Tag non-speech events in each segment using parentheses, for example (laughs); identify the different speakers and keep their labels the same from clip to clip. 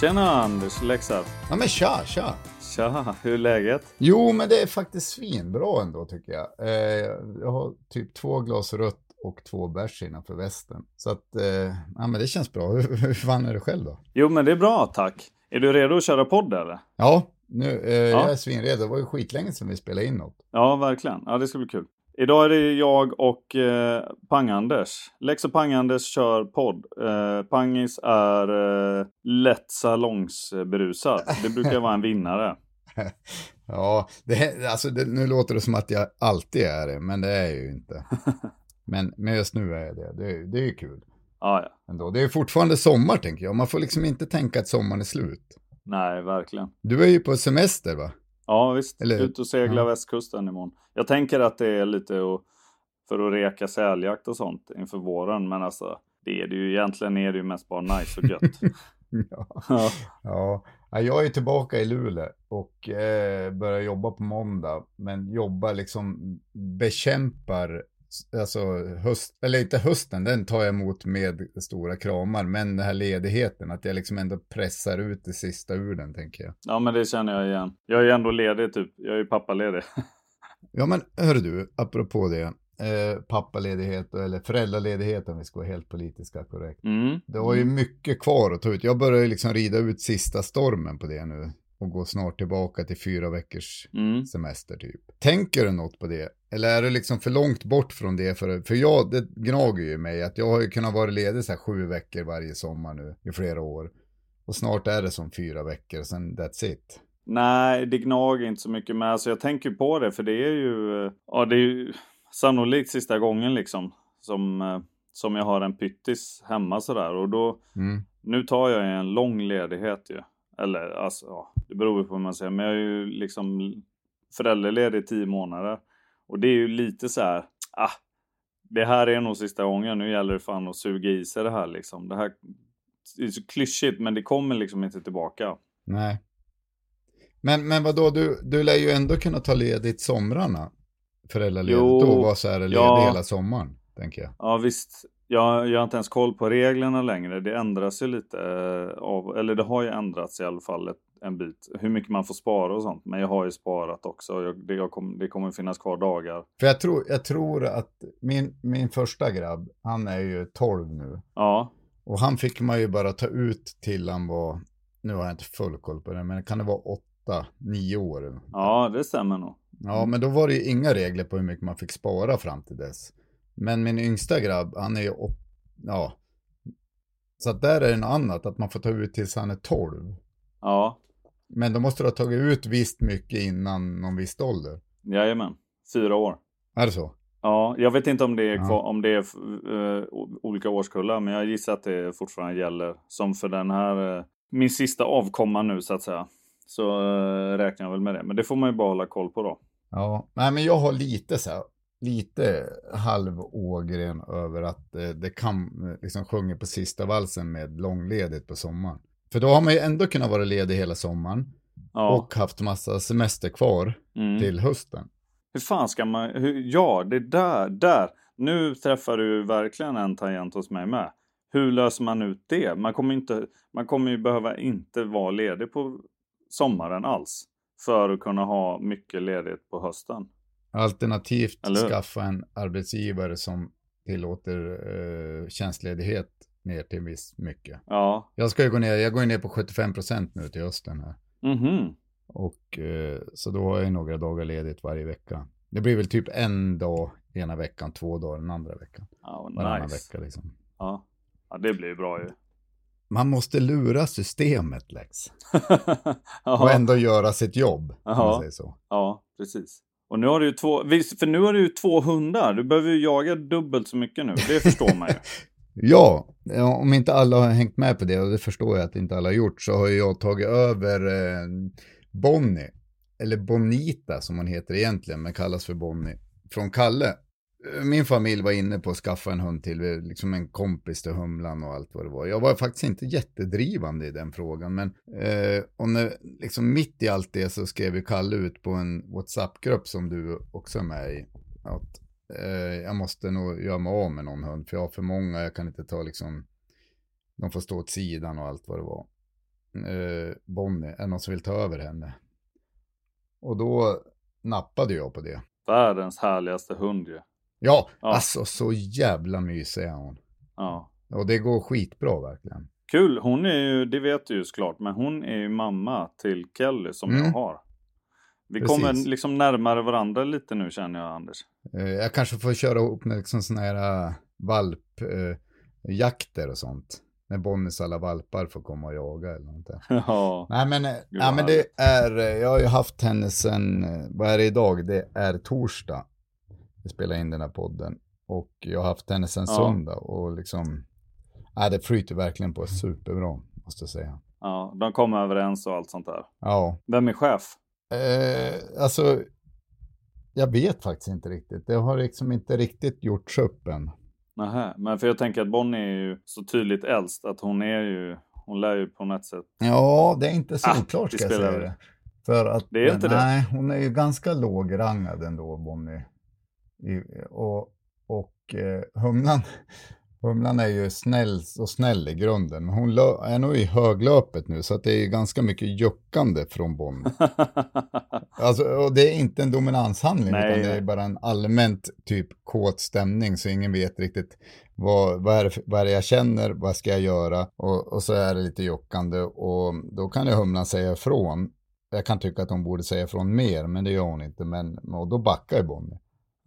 Speaker 1: Tjena Anders Leksand.
Speaker 2: Ja men tja, tja.
Speaker 1: Tja, hur är läget?
Speaker 2: Jo men det är faktiskt svinbra ändå tycker jag. Eh, jag har typ två glas rött och två bärs innanför västen. Så att, eh, ja men det känns bra. (laughs) Hur, hur fan är det själv då?
Speaker 1: Jo men det är bra tack. Är du redo att köra podd eller?
Speaker 2: Ja, nu, eh, jag är svinredo. Det var ju skitlänge sedan vi spelade in något.
Speaker 1: Ja, verkligen. Ja, det ska bli kul. Idag är det jag och eh, Pang-Anders. Lex och Pang-Anders kör podd. Eh, Pangis är eh, lätt salongsberusad. Det brukar vara en vinnare. (laughs)
Speaker 2: ja, det, alltså det, nu låter det som att jag alltid är det, men det är jag ju inte. (laughs) men, men just nu är jag det. Det, det är ju kul.
Speaker 1: Ja, ja.
Speaker 2: Ändå. Det är fortfarande sommar tänker jag. Man får liksom inte tänka att sommaren är slut.
Speaker 1: Nej, verkligen.
Speaker 2: Du är ju på semester va?
Speaker 1: Ja, visst.
Speaker 2: Eller-
Speaker 1: Ut och segla
Speaker 2: Ja.
Speaker 1: västkusten imorgon. Jag tänker att det är lite och, för att reka säljakt och sånt inför våren. Men alltså, det är det ju egentligen är det ju mest bara nice och gött. (laughs)
Speaker 2: ja.
Speaker 1: ja.
Speaker 2: Ja, Ja, jag är tillbaka i Luleå och eh, börjar jobba på måndag. Men jobbar liksom, bekämpar, alltså höst, eller inte hösten, den tar jag emot med stora kramar. Men den här ledigheten, att jag liksom ändå pressar ut det sista ur den tänker jag.
Speaker 1: ja, men det känner jag igen. Jag är ju ändå ledig typ. Jag är ju pappaledig. (laughs)
Speaker 2: Ja men hörru du, apropå det. Eh, pappaledighet eller föräldraledighet om vi ska vara helt politiska korrekt.
Speaker 1: Mm.
Speaker 2: Det var ju mycket kvar att ta ut. Jag börjar ju liksom rida ut sista stormen på det nu. Och går snart tillbaka till fyra veckors
Speaker 1: Mm.
Speaker 2: semester typ. Tänker du något på det? Eller är du liksom för långt bort från det? För, för jag, det gnager ju mig att jag har ju kunnat vara ledig så här sju veckor varje sommar nu i flera år. Och snart är det som fyra veckor, sen that's it.
Speaker 1: Nej, det gnager inte så mycket. Men alltså jag tänker på det för det är ju, ja det är ju sannolikt sista gången liksom. Som, eh, som jag har en pyttis hemma sådär. Och då,
Speaker 2: Mm.
Speaker 1: nu tar jag en lång ledighet ju. Eller alltså, ja, det beror på vad man säger. Men jag är ju liksom föräldraledig i tio månader. Och det är ju lite så här, ah, det här är nog sista gången. Nu gäller det fan att suga i sig det här liksom. Det här det är så klyschigt men det kommer liksom inte tillbaka.
Speaker 2: Nej. Men, men vadå, du, du lär ju ändå kunna ta ledigt somrarna. Föräldraledigt.
Speaker 1: Jo,
Speaker 2: Då var så här ledig
Speaker 1: ja.
Speaker 2: hela sommaren, tänker jag.
Speaker 1: Ja visst, jag, jag har inte ens koll på reglerna längre. Det ändras ju lite eh, av, eller det har ju ändrats i alla fall ett, en bit. Hur mycket man får spara och sånt. Men jag har ju sparat också. Jag, det, jag kom, det kommer finnas kvar dagar.
Speaker 2: För jag tror, jag tror att min, min första grabb, han är ju 12 nu.
Speaker 1: Ja,
Speaker 2: Och han fick man ju bara ta ut till han var, nu har jag inte full koll på det, men kan det vara 8, 9 år?
Speaker 1: ja det stämmer nog.
Speaker 2: Ja, men då var det ju inga regler på hur mycket man fick spara fram till dess. Men min yngsta grabb, han är ju ja. Så att där är det något annat, att man får ta ut tills han är 12.
Speaker 1: Ja,
Speaker 2: Men då måste du ha tagit ut visst mycket innan någon viss ålder.
Speaker 1: jajamän. Fyra år.
Speaker 2: Är det så?
Speaker 1: Ja, jag vet inte om det är,
Speaker 2: Ja.
Speaker 1: om det är o- olika årskullar. Men jag gissar att det fortfarande gäller. Som för den här, eh, min sista avkomma nu så att säga. Så eh, räknar jag väl med det. Men det får man ju bara hålla koll på då.
Speaker 2: Ja, nej men jag har lite så här, lite halv ågren över att det kan liksom sjunga på sista valsen med långledigt på sommaren. För då har man ju ändå kunnat vara ledig hela sommaren
Speaker 1: Ja.
Speaker 2: och haft massa semester kvar
Speaker 1: mm.
Speaker 2: till hösten.
Speaker 1: Hur fan ska man... Hur, ja, det där, där. Nu träffar du verkligen en tangent hos mig med. Hur löser man ut det? Man kommer, inte, man kommer ju behöva inte vara ledig på sommaren alls. för att kunna ha mycket ledigt på hösten.
Speaker 2: Alternativt skaffa en arbetsgivare som tillåter eh, tjänstledighet ner till viss mycket.
Speaker 1: Ja.
Speaker 2: Jag ska ju gå ner, jag går ner på 75% nu till hösten här.
Speaker 1: Mhm.
Speaker 2: Och eh, så då har jag ju några dagar ledigt varje vecka. Det blir väl typ en dag ena veckan, två dagar den andra veckan.
Speaker 1: Ja,
Speaker 2: Varannan
Speaker 1: nice.
Speaker 2: vecka liksom.
Speaker 1: Ja. ja, det blir bra ju.
Speaker 2: Man måste lura systemet Lex. (laughs) Och ändå göra sitt jobb. Om man säger så.
Speaker 1: ja, precis. Och nu har du ju två, för nu har du ju två hundar. Du behöver ju jaga dubbelt så mycket nu. Det förstår man ju. (laughs)
Speaker 2: Ja, om inte alla har hängt med på det, och det förstår jag att inte alla har gjort, så har ju jag tagit över eh, Bonnie, eller Bonita som hon heter egentligen, men kallas för Bonnie, från Kalle. Min familj var inne på att skaffa en hund till, eh, liksom en kompis till Humlan och allt vad det var. Jag var faktiskt inte jättedrivande i den frågan, men eh, och när, liksom mitt i allt det så skrev ju Kalle ut på en WhatsApp-grupp som du också är med i, att jag måste nog göra mig av med någon hund, för jag har för många, jag kan inte ta liksom, de får stå åt sidan och allt vad det var. Eh, Bonnie, är det någon som vill ta över henne? Och då nappade jag på det.
Speaker 1: Världens härligaste hund ju.
Speaker 2: Ja,
Speaker 1: Ja.
Speaker 2: alltså så jävla mysig är hon.
Speaker 1: Ja.
Speaker 2: Och det går skitbra verkligen.
Speaker 1: Kul, hon är ju, det vet du ju såklart, men hon är ju mamma till Kelly som
Speaker 2: Mm.
Speaker 1: jag har. Vi
Speaker 2: Precis.
Speaker 1: kommer liksom närmare varandra lite nu känner jag Anders.
Speaker 2: Eh, jag kanske får köra ihop med liksom sådana här äh, valpjakter eh, och sånt. När Bonnies alla valpar får komma och jaga eller något där. (laughs)
Speaker 1: ja.
Speaker 2: Nej men, eh, ja,
Speaker 1: vad
Speaker 2: men det är, eh, jag har ju haft henne eh, vad är det idag? Det är torsdag. Vi spelar in den här podden. Och jag har haft henne sen
Speaker 1: Ja.
Speaker 2: söndag och liksom, ja det flyter verkligen på superbra, måste jag säga.
Speaker 1: ja, de kommer överens och allt sånt där.
Speaker 2: Ja,
Speaker 1: Vem är chef?
Speaker 2: Eh, alltså, jag vet faktiskt inte riktigt. Det har liksom inte riktigt gjorts upp än.
Speaker 1: Nähä, men för jag tänker att Bonnie är ju så tydligt äldst att hon är ju, hon lär ju på något sätt.
Speaker 2: Ja, det är inte så
Speaker 1: Ah, det
Speaker 2: ska jag säga det. För att,
Speaker 1: Det är inte det?
Speaker 2: nej, hon är ju ganska lågrangad ändå, Bonnie. I, och och eh, Humlan, Humlan är ju snäll och snäll i grunden. Men hon är nog i höglöpet nu, så att det är ganska mycket juckande från Bonnie. (laughs) Alltså, och det är inte en dominanshandling,
Speaker 1: Nej,
Speaker 2: utan det är bara en allmänt typ kåt stämning, så ingen vet riktigt vad, vad, är det, vad är det jag känner, vad ska jag göra? Och, och så är det lite jockande och då kan ju Humlan säga ifrån. Jag kan tycka att hon borde säga ifrån mer, men det gör hon inte. Men, och då backar ju Bonnie.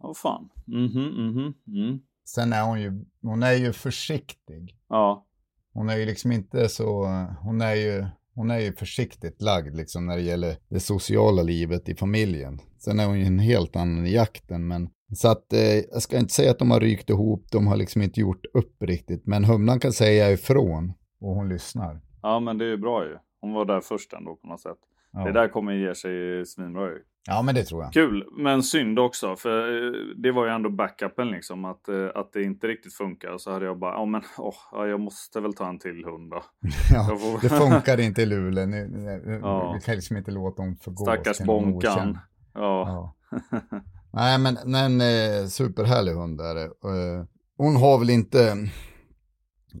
Speaker 1: Åh fan. Mhm, mhm, mm.
Speaker 2: Sen är hon ju, hon är ju försiktig.
Speaker 1: Ja,
Speaker 2: Hon är ju liksom inte så, hon är ju, hon är ju försiktigt lagd liksom när det gäller det sociala livet i familjen. Sen är hon ju en helt annan i jakten, men så att eh, jag ska inte säga att de har rykt ihop, de har liksom inte gjort upp riktigt, men Humlan kan säga ifrån och hon lyssnar.
Speaker 1: ja men det är ju bra ju. Hon var där först ändå på något sätt.
Speaker 2: Ja,
Speaker 1: Det där kommer ge sig svinbra ju.
Speaker 2: Ja men det tror jag.
Speaker 1: Kul, men synd också. För eh, det var ju ändå backupen liksom. Att, eh, att det inte riktigt funkar. Så hade jag bara, ja men åh, jag måste väl ta en till hund då. (laughs)
Speaker 2: Ja,
Speaker 1: får-
Speaker 2: det funkar inte i Luleå, nu, nu,
Speaker 1: Ja.
Speaker 2: vi kan liksom inte låta dem förgås.
Speaker 1: Stackars Bonkan. Ja.
Speaker 2: Ja. (laughs) Nej, men men eh, superhärlig hund är det. Eh, hon har väl inte,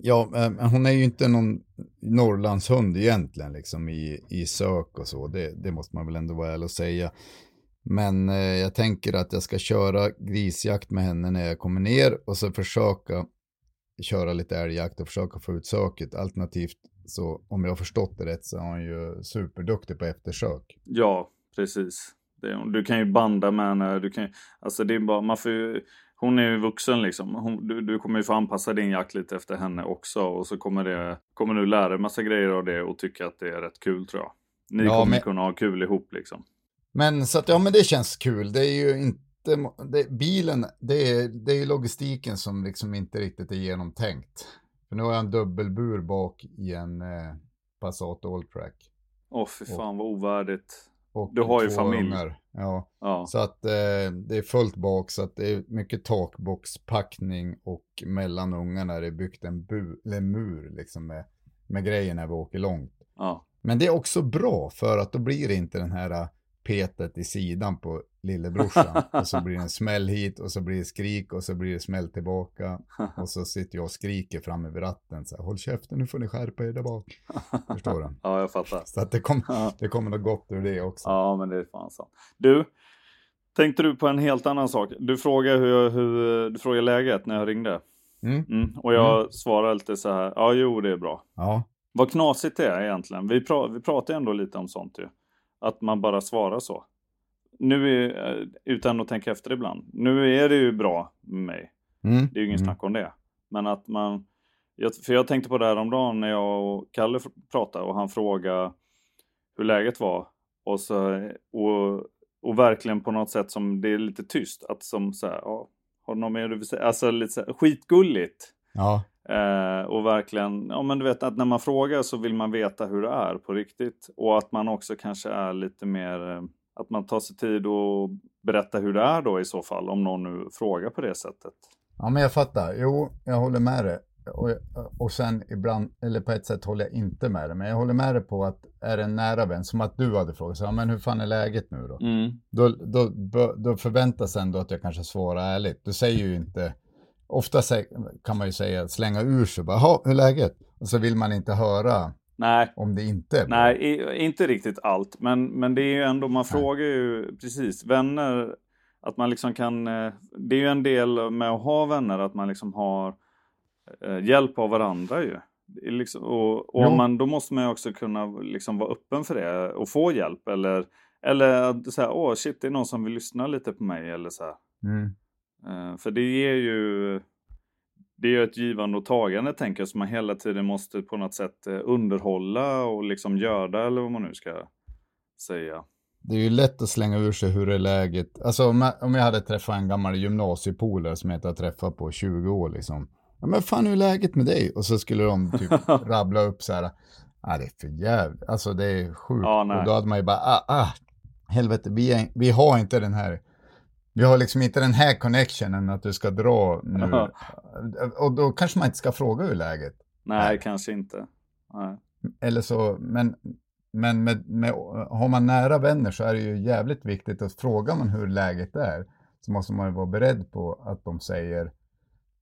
Speaker 2: ja, eh, hon är ju inte någon Norrlandshund egentligen, liksom i, i sök och så. Det, det måste man väl ändå vara ärlig och säga. Men eh, jag tänker att jag ska köra grisjakt med henne när jag kommer ner och så försöka köra lite älgjakt och försöka få ut söket. Alternativt så, om jag har förstått det rätt, så är hon ju superduktig på eftersök.
Speaker 1: Ja, precis. Det, du kan ju banda med henne. Du kan, alltså det är bara, man får ju, hon är ju vuxen liksom. Hon, du, du kommer ju få anpassa din jakt lite efter henne också. Och så kommer, det, kommer du lära dig massa grejer av det och tycka att det är rätt kul tror jag. Ni
Speaker 2: Ja,
Speaker 1: kommer
Speaker 2: men-
Speaker 1: kunna ha kul ihop liksom.
Speaker 2: Men så att ja, men det känns kul. Det är ju inte, det, bilen, det är, det är ju logistiken som liksom inte riktigt är genomtänkt. För nu har jag en dubbelbur bak i en eh, Passat Alltrack.
Speaker 1: Åh fy fan vad ovärdigt.
Speaker 2: Och
Speaker 1: Du har ju familj.
Speaker 2: ungar. Ja,
Speaker 1: Ja,
Speaker 2: så att eh, det är fullt bak så att det är mycket takboxpackning och mellan ungarna är det byggt en, bu, eller mur liksom med, med grejer när vi åker långt.
Speaker 1: ja.
Speaker 2: Men det är också bra för att då blir det inte den här äh, petet i sidan på lillebrorsan. (laughs) och så blir det en smäll hit och så blir det skrik och så blir det smäll tillbaka. Och så sitter jag och skriker framme vid ratten så här, håll käften nu får ni skärpa er där bak. Förstår du? (laughs)
Speaker 1: Ja, jag fattar.
Speaker 2: Så att det, kom, det kommer något gott ur det också.
Speaker 1: Ja, men det är fan sant. Du, tänkte du på en helt annan sak? Du frågade, hur, hur, du frågade läget när jag ringde.
Speaker 2: Mm.
Speaker 1: Mm. Och jag svarade lite så här, ja jo det är bra.
Speaker 2: Ja.
Speaker 1: Vad knasigt det är egentligen. Vi, pra vi pratar ändå lite om sånt ju. Att man bara svarar så. Nu är, eh, utan att tänka efter ibland. Nu är det ju bra med mig.
Speaker 2: Mm.
Speaker 1: Det är ju ingen
Speaker 2: mm.
Speaker 1: snack om det. Men att man... Jag, för jag tänkte på det här om dagen när jag och Kalle pratade och han frågade hur läget var. Och, så, och, och verkligen på något sätt som det är lite tyst. Att som så här, ja, har du något mer du vill säga? Alltså lite så här, skitgulligt.
Speaker 2: Ja.
Speaker 1: Eh, och verkligen, ja men du vet att när man frågar så vill man veta hur det är på riktigt. Och att man också kanske är lite mer, eh, att man tar sig tid och berätta hur det är då i så fall. Om någon nu frågar på det sättet.
Speaker 2: ja, men jag fattar. Jo, jag håller med dig. Och, och sen ibland, eller på ett sätt håller jag inte med dig. Men jag håller med dig på att är det en nära vän, som att du hade frågat, så, ja, men hur fan är läget nu då?
Speaker 1: Mm.
Speaker 2: Då, då, då, förväntas ändå att jag kanske svarar ärligt. Du säger ju inte, ofta kan man ju säga, slänga ur sig bara, "Jaha, hur är läget? Och så vill man inte höra
Speaker 1: Nej,
Speaker 2: om det inte är bra.
Speaker 1: nej, inte riktigt allt. Men, men det är ju ändå, man frågar ju precis, vänner, att man liksom kan, eh, det är ju en del med att ha vänner, att man liksom har eh, hjälp av varandra ju. Liksom, och och man, då måste man ju också kunna liksom vara öppen för det och få hjälp. Eller, eller att säga, åh shit, det är någon som vill lyssna lite på mig. Eller så här.
Speaker 2: Mm.
Speaker 1: Eh, för det ger ju det är ju ett givande och tagande tänker jag som man hela tiden måste på något sätt eh, underhålla och liksom göra eller vad man nu ska säga.
Speaker 2: Det är ju lätt att slänga ur sig hur är läget. Alltså om jag, om jag hade träffat en gammal gymnasiepolare som jag inte har träffat på 20 år liksom. Ja men fan hur är läget med dig? Och så skulle de typ (laughs) rabbla upp så här. Ja det är för jävligt. Alltså det är sjukt.
Speaker 1: Ja,
Speaker 2: och då hade man ju bara, ah, ah helvete vi, är, vi har inte den här. Vi har liksom inte den här connectionen att du ska dra nu. och då kanske man inte ska fråga hur läget.
Speaker 1: Nej,
Speaker 2: Nej.
Speaker 1: kanske inte. Nej.
Speaker 2: Eller så, men, men med, med, har man nära vänner så är det ju jävligt viktigt att frågar man hur läget är så måste man ju vara beredd på att de säger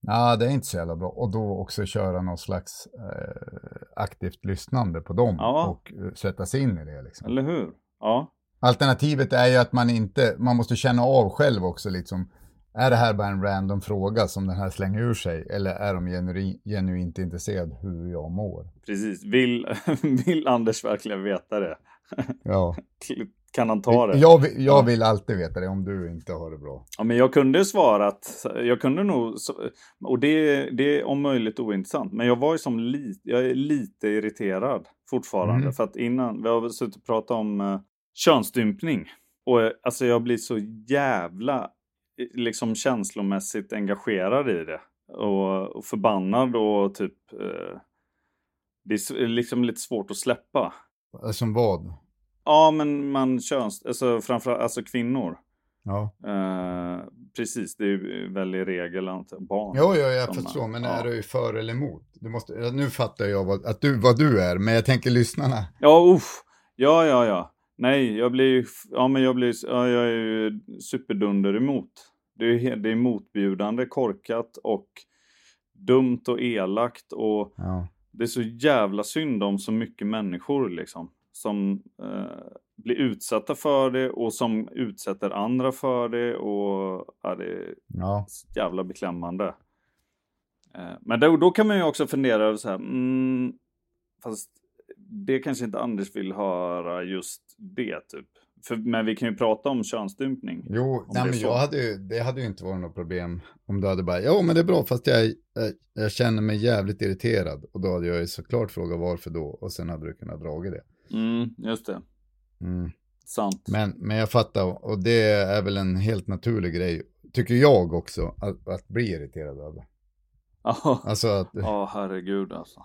Speaker 2: Ja, det är inte så jävla bra. Och då också köra någon slags eh, aktivt lyssnande på dem
Speaker 1: Ja.
Speaker 2: och eh, sätta sig in i det. Liksom.
Speaker 1: Eller hur? Ja.
Speaker 2: Alternativet är ju att man inte, man måste känna av själv också liksom. Är det här bara en random fråga som den här slänger ur sig? Eller är de genu, genuint intresserade hur jag mår?
Speaker 1: Precis. Vill, (laughs) vill Anders verkligen veta det?
Speaker 2: Ja. (laughs)
Speaker 1: Kan han ta det?
Speaker 2: Jag, jag vill alltid veta det om du inte har det bra.
Speaker 1: Ja, men jag kunde svarat, jag kunde nog, och det, det är om möjligt ointressant, men jag var ju som lite, jag är lite irriterad fortfarande.
Speaker 2: Mm.
Speaker 1: För att innan, vi har suttit och pratat om uh, könsstympning. Och eh, alltså jag blir så jävla eh, liksom känslomässigt engagerad i det. Och, och förbannad och typ, eh, det är s- liksom lite svårt att släppa.
Speaker 2: Som vad?
Speaker 1: Ja, men man köns, alltså framförallt alltså kvinnor.
Speaker 2: Ja.
Speaker 1: Eh, precis, det är ju väl i regel barn.
Speaker 2: Jo, jo, jag förstår, men
Speaker 1: ja.
Speaker 2: är du för eller emot? Du måste, nu fattar jag vad, att du, vad du är, men jag tänker lyssnarna.
Speaker 1: Ja, uff. Ja, ja, ja. Nej, jag blir ju, ja men jag blir, ja, jag är ju superdunder emot. Det är, det är motbjudande, korkat och dumt och elakt och
Speaker 2: Ja.
Speaker 1: det är så jävla synd om så mycket människor liksom. Som eh, blir utsatta för det och som utsätter andra för det och ja, det är
Speaker 2: Ja.
Speaker 1: jävla beklämmande. Eh, Men då, då kan man ju också fundera över så här, mm, fast det kanske inte Anders vill höra just det typ. För, men vi kan ju prata om könsstympning.
Speaker 2: Jo, nej, men jag hade ju, det hade ju inte varit något problem om du hade bara, ja men det är bra fast jag, jag, jag känner mig jävligt irriterad. Och då hade jag ju såklart frågat varför då och sen hade du kunnat dragit det.
Speaker 1: Mm, just det.
Speaker 2: Mm.
Speaker 1: Sant.
Speaker 2: Men, men jag fattar, och det är väl en helt naturlig grej, tycker jag också, att, att bli irriterad över.
Speaker 1: Ja,
Speaker 2: Alltså att,
Speaker 1: Ja, herregud alltså.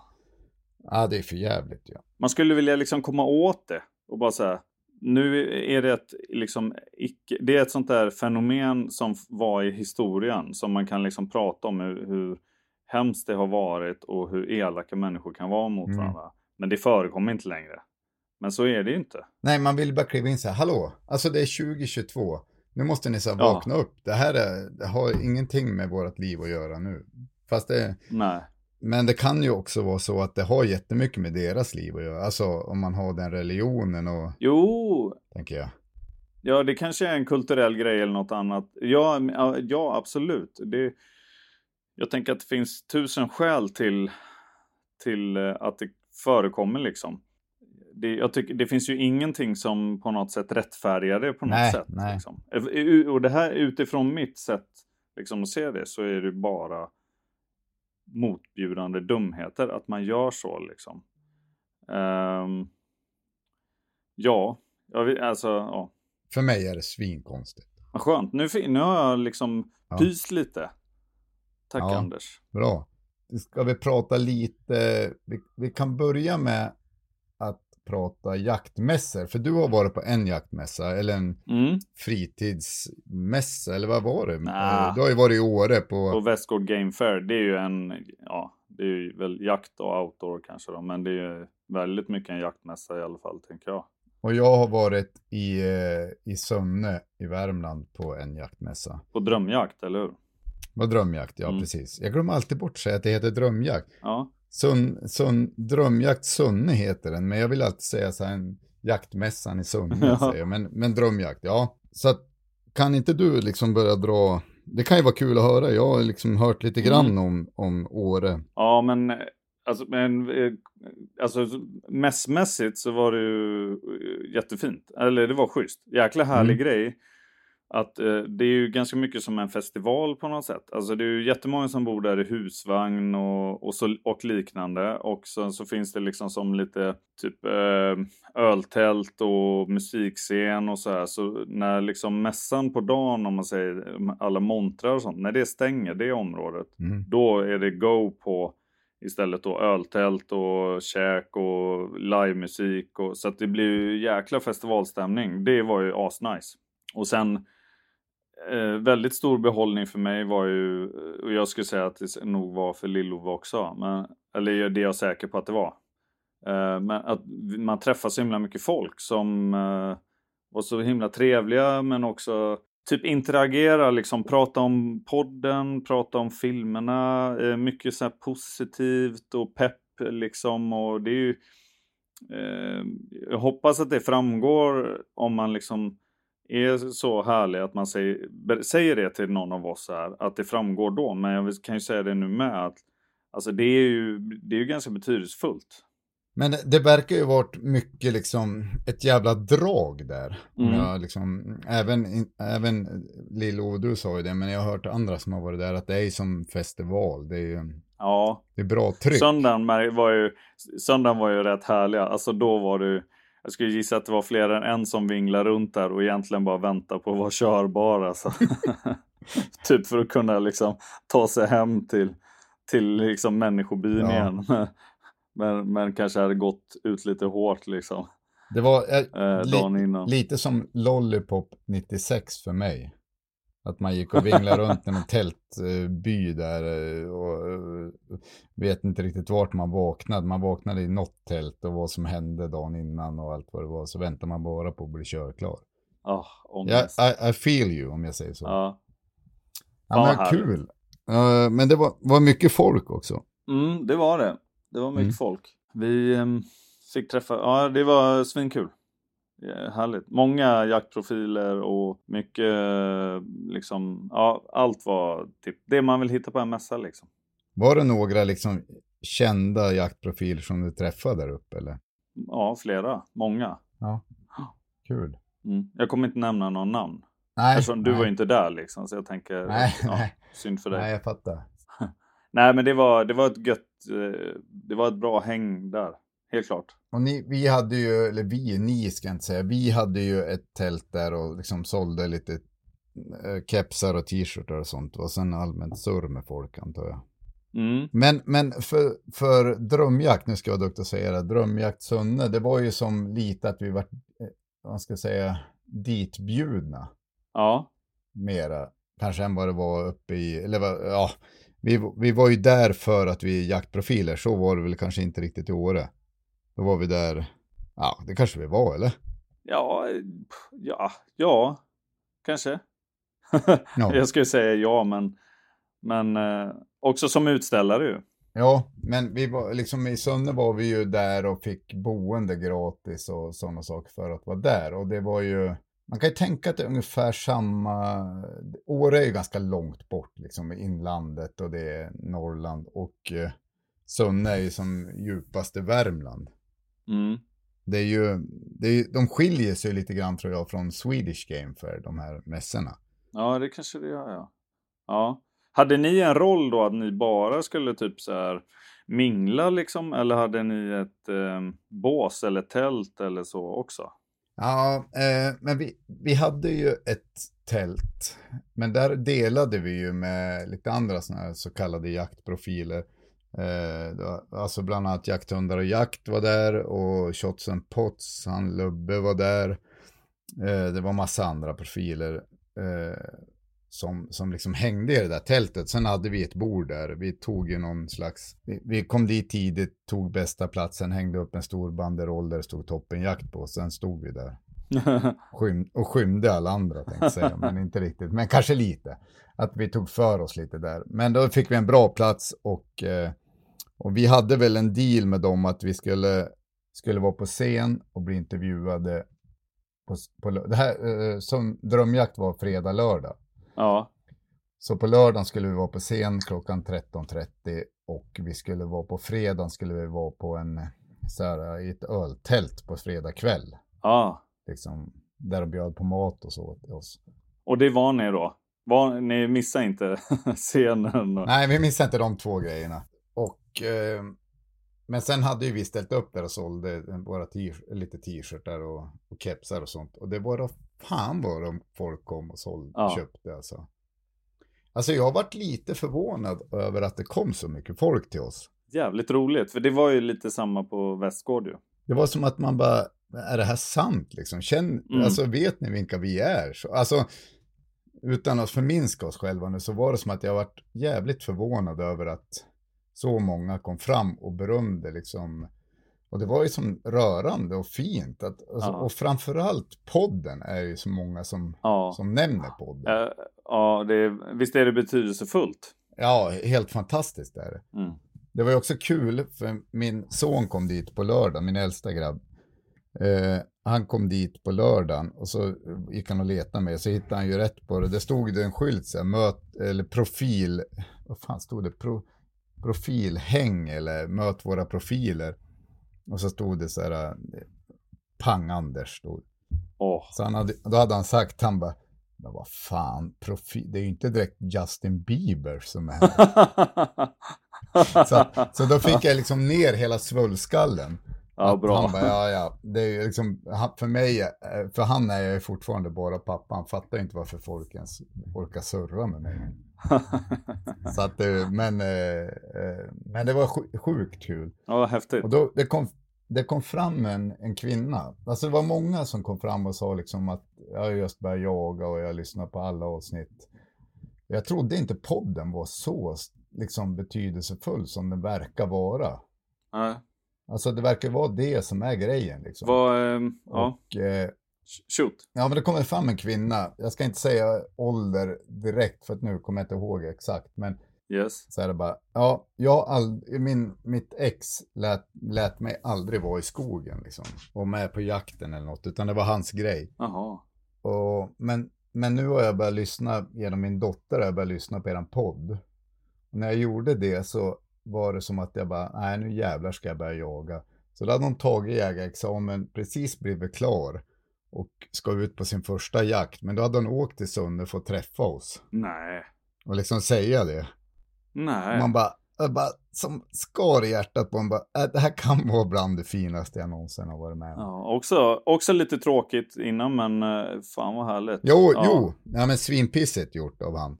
Speaker 2: Ja det är för jävligt ja.
Speaker 1: Man skulle vilja liksom komma åt det och bara säga nu är det ett, liksom, icke, det är ett sånt där fenomen som var i historien som man kan liksom prata om hur, hur hemskt det har varit och hur elaka människor kan vara mot
Speaker 2: Mm.
Speaker 1: varandra. Men det förekommer inte längre. Men så är det ju inte.
Speaker 2: Nej, man vill bara kliva in så här, hallå, alltså det är 2022. Nu måste ni så här
Speaker 1: Ja.
Speaker 2: vakna upp. Det här är, det har ingenting med vårt liv att göra nu. Fast det,
Speaker 1: Nej.
Speaker 2: Men det kan ju också vara så att det har jättemycket med deras liv att göra. Alltså om man har den religionen och,
Speaker 1: Jo,
Speaker 2: tänker jag.
Speaker 1: Ja, det kanske är en kulturell grej eller något annat. Ja, ja, absolut. Det, jag tänker att det finns tusen skäl till, till eh, att det förekommer liksom. Det, jag tycker, det finns ju ingenting som på något sätt rättfärdigar det på något
Speaker 2: Nej,
Speaker 1: sätt.
Speaker 2: nej.
Speaker 1: Liksom. Och det här utifrån mitt sätt liksom, att se det så är det bara motbjudande dumheter att man gör så liksom. Ehm, ja, jag alltså ja.
Speaker 2: För mig är det svinkonstigt.
Speaker 1: Vad skönt. Nu, nu har jag liksom
Speaker 2: Ja.
Speaker 1: pyst lite. Tack
Speaker 2: Ja.
Speaker 1: Anders.
Speaker 2: Bra. Ska vi prata lite, vi, vi kan börja med prata jaktmässor. För du har varit på en jaktmässa, eller en
Speaker 1: Mm.
Speaker 2: fritidsmässa, eller vad var det?
Speaker 1: Nja.
Speaker 2: Eh, Du har ju varit i Åre på...
Speaker 1: Och Västgård Game Fair, det är ju en, ja, det är ju väl jakt och outdoor kanske då, men det är ju väldigt mycket en jaktmässa i alla fall, tänker jag.
Speaker 2: Och jag har varit i, eh, i Sunne i Värmland på en jaktmässa.
Speaker 1: På drömjakt, eller hur?
Speaker 2: Vad drömjakt, ja
Speaker 1: Mm.
Speaker 2: precis. Jag glömmer alltid bort att säga att det heter drömjakt.
Speaker 1: Ja,
Speaker 2: Sun, sun, drömjakt Sunne heter den, men jag vill alltid säga så här en jaktmässan i Sunne,
Speaker 1: Ja.
Speaker 2: säger jag. Men, men drömjakt, ja. Så att, kan inte du liksom börja dra, det kan ju vara kul att höra, jag har liksom hört lite grann
Speaker 1: Mm.
Speaker 2: om, om Åre.
Speaker 1: ja men, alltså, men, eh, alltså mässmässigt så var det ju eh, jättefint. Eller det var schysst. Jäkla härlig
Speaker 2: Mm.
Speaker 1: grej. Att eh, det är ju ganska mycket som en festival på något sätt. Alltså det är ju jättemånga som bor där i husvagn och, och, så, och liknande. Och sen så finns det liksom som lite typ eh, öltält och musikscen och så här. Så när liksom mässan på dagen, om man säger alla montrar och sånt, när det stänger det området,
Speaker 2: Mm.
Speaker 1: då är det go på istället då öltält och käk och livemusik. Och, så att det blir ju jäkla festivalstämning. Det var ju asnice. Och sen eh, väldigt stor behållning för mig var ju, eh, och jag skulle säga att det nog var för Lillova också, men, eller det är jag säker på att det var. Eh, men att man träffar så himla mycket folk som eh, var så himla trevliga men också typ interagera, liksom prata om podden, prata om filmerna, eh, mycket så här positivt och pepp liksom och det är ju eh, jag hoppas att det framgår om man liksom är så härlig att man säger, säger det till någon av oss här, att det framgår då. Men jag kan ju säga det nu med att alltså det är ju, det är ju ganska betydelsefullt.
Speaker 2: Men det, verkar ju varit mycket liksom ett jävla drag där.
Speaker 1: Mm.
Speaker 2: Jag liksom, även, även Lillo, du sa ju det, men jag har hört andra som har varit där att det är ju som festival. Det är ju
Speaker 1: Ja,
Speaker 2: det är bra tryck.
Speaker 1: Söndagen var ju, söndagen var ju rätt härliga. Alltså då var det jag skulle gissa att det var fler än en som vinglar runt där och egentligen bara väntar på att vara körbar. Alltså. (laughs) typ för att kunna liksom ta sig hem till, till liksom människobyn
Speaker 2: Ja.
Speaker 1: igen. (laughs) men, men kanske hade gått ut lite hårt liksom
Speaker 2: Det var eh,
Speaker 1: eh,
Speaker 2: li- lite som Lollipop 96 för mig. Att man gick och vinglade runt i någon tältby där eh, och eh, vet inte riktigt vart man vaknade. Man vaknade i något tält och vad som hände dagen innan och allt vad det var. Så väntar man bara på att bli körklar. Ja,
Speaker 1: ångest.
Speaker 2: I, I feel you om jag säger så.
Speaker 1: Ja.
Speaker 2: Ja, men kul. Men det var, var mycket folk också.
Speaker 1: Mm, det var det. Det var mycket
Speaker 2: Mm.
Speaker 1: folk. Vi ehm, fick träffa, ja det var svinkul. Ja, härligt. Många jaktprofiler och mycket eh, liksom, ja allt var typ det man vill hitta på en mässa liksom.
Speaker 2: Var det några liksom kända jaktprofiler som du träffade där uppe eller?
Speaker 1: Ja, flera, många.
Speaker 2: Kul.
Speaker 1: Mm. Jag kommer inte nämna någon namn.
Speaker 2: Nej,
Speaker 1: Eftersom du
Speaker 2: nej.
Speaker 1: var inte där liksom, så jag tänker,
Speaker 2: Nej,
Speaker 1: ja,
Speaker 2: nej.
Speaker 1: synd för dig.
Speaker 2: Nej,
Speaker 1: Nej,
Speaker 2: jag fattar. (laughs)
Speaker 1: men det var, det var ett gött, eh, det var ett bra häng där. Helt klart.
Speaker 2: Och ni, vi hade ju, eller vi, ni ska jag inte säga, vi hade ju ett tält där och liksom sålde lite eh, kepsar och t-shirtar och sånt. Och sen allmänt surr med folk antar jag.
Speaker 1: Mm.
Speaker 2: Men, men för, för drömjakt, nu ska jag vara duktig att säga det, drömjakt Sunne, det var ju som lite att vi var, eh, vad ska jag säga, ditbjudna
Speaker 1: Ja,
Speaker 2: mera. Kanske än vad det var uppe i, eller ja, vi, vi var ju där för att vi är jaktprofiler, så var det väl kanske inte riktigt i Åre. Då var vi där, ja, det kanske vi var eller?
Speaker 1: ja, ja, ja, kanske.
Speaker 2: Ja. (laughs)
Speaker 1: Jag skulle säga ja, men, men eh, också som utställare ju.
Speaker 2: Ja, men vi var, liksom i Sunne var vi ju där och fick boende gratis och sådana saker för att vara där. Och det var ju, man kan ju tänka att det är ungefär samma, Åre är ju ganska långt bort liksom i inlandet och det är Norrland och eh, Sunne är ju som djupaste Värmland.
Speaker 1: Mm.
Speaker 2: Det är ju, det är, de skiljer sig lite grann tror jag från Swedish Game Fair, de här mässorna.
Speaker 1: Ja, det kanske det gör, ja. ja. Hade ni en roll då att ni bara skulle typ så här mingla liksom? Eller hade ni ett eh, bås eller tält eller så också?
Speaker 2: Ja, eh, men vi, vi hade ju ett tält. Men där delade vi ju med lite andra såna här så kallade jaktprofiler. Eh, alltså bland annat jakthundar och jakt var där och Shots and Pots, han Lubbe var där. Eh, det var massa andra profiler eh, som, som liksom hängde i det där tältet. Sen hade vi ett bord där. Vi tog ju någon slags, vi, vi kom dit tidigt, tog bästa platsen, hängde upp en stor banderoll där det stod toppenjakt på. Sen stod vi där (laughs) skym, och skymde alla andra tänkte jag säga, men inte riktigt, men kanske lite. Att vi tog för oss lite där. Men då fick vi en bra plats och, eh, och vi hade väl en deal med dem att vi skulle, skulle vara på scen och bli intervjuade. På, på, det här, eh, som drömjakt var fredag, lördag.
Speaker 1: ja.
Speaker 2: Så på lördagen skulle vi vara på scen klockan 13.30 och vi skulle vara på fredagen skulle vi vara på en, så här, i ett öltält på fredag kväll.
Speaker 1: ja.
Speaker 2: Liksom, där de bjöd på mat och så till oss.
Speaker 1: Och det var ni då? Var, ni missade inte (laughs) scenen? Och...
Speaker 2: Nej, vi missade inte de två grejerna. Och, eh, men sen hade ju vi ställt upp där och sålde våra lite t-shirtar och, och kepsar och sånt. Och det var då fan vad de folk kom och sålde,
Speaker 1: Ja.
Speaker 2: köpte alltså. Alltså jag varit lite förvånad över att det kom så mycket folk till oss.
Speaker 1: Jävligt roligt, för det var ju lite samma på Västgård ju.
Speaker 2: Det var som att man bara, är det här sant liksom? Känn,
Speaker 1: Mm.
Speaker 2: alltså vet ni vilka vi är? Så, alltså, utan att förminska oss själva nu så var det som att jag varit jävligt förvånad över att så många kom fram och berömde liksom. Och det var ju som rörande och fint. Att, alltså,
Speaker 1: Ja.
Speaker 2: Och framförallt podden är ju så många som,
Speaker 1: Ja.
Speaker 2: som nämner podden.
Speaker 1: Eh, ja, det är, visst är det betydelsefullt?
Speaker 2: Ja, helt fantastiskt är det.
Speaker 1: Mm.
Speaker 2: Det var ju också kul, för min son kom dit på lördag, min äldsta grabb. Eh, han kom dit på lördagen och så gick han och letade mig, så hittade han ju rätt på det. Det stod det en skylt, så här, möt, eller profil, vad fan stod det? Pro, profilhäng eller möt våra profiler. Och så stod det så här, Pang-Anders stod.
Speaker 1: Åh.
Speaker 2: Så han hade, då hade han sagt, han bara, men vad fan, profil, det är ju inte direkt Justin Bieber som är här. (laughs) Så, så då fick jag liksom ner hela svullskallen.
Speaker 1: ja,
Speaker 2: Att
Speaker 1: bra.
Speaker 2: Han bara, ja, ja, det är ju liksom, för mig, eh, för han är jag ju fortfarande bara pappa. Han fattar inte varför folk ens orkar surra med mig. (laughs) Så att, det- men, eh, eh, men det var sj- sjukt kul.
Speaker 1: ja, häftigt.
Speaker 2: Och då, det, kom, det kom fram en, en kvinna. Alltså det var många som kom fram och sa liksom att jag har just börjat jaga och jag lyssnar på alla avsnitt. Jag trodde inte podden var så liksom, betydelsefull som den verkar vara.
Speaker 1: Ja.
Speaker 2: Alltså det verkar vara det som är grejen liksom.
Speaker 1: Vad, ehm, ja,
Speaker 2: Och, eh,
Speaker 1: shoot.
Speaker 2: ja men det kommer fram en kvinna, jag ska inte säga ålder direkt för att nu kommer jag inte ihåg exakt, men
Speaker 1: Yes.
Speaker 2: så är det bara, ja, jag ald- min, mitt ex lät, lät mig aldrig vara i skogen liksom, och med på jakten eller något, utan det var hans grej. Och, men, men nu har jag börjat lyssna, genom min dotter har jag börjat lyssna på eran podd. Och när jag gjorde det så var det som att jag bara, nej nu jävlar ska jag börja jaga. Så då hade hon tagit jägarexamen, precis blivit klar och ska ut på sin första jakt. Men då hade hon åkt till Sunne för att träffa oss
Speaker 1: Nej.
Speaker 2: och liksom säga det.
Speaker 1: Nej.
Speaker 2: Man bara, bara som skar i hjärtat på en bara, äh, det här kan vara bland det finaste jag någonsin har varit med om.
Speaker 1: Ja, också, också lite tråkigt innan, men eh, fan vad härligt.
Speaker 2: Jo,
Speaker 1: ja.
Speaker 2: jo, ja, men svinpissigt gjort av han.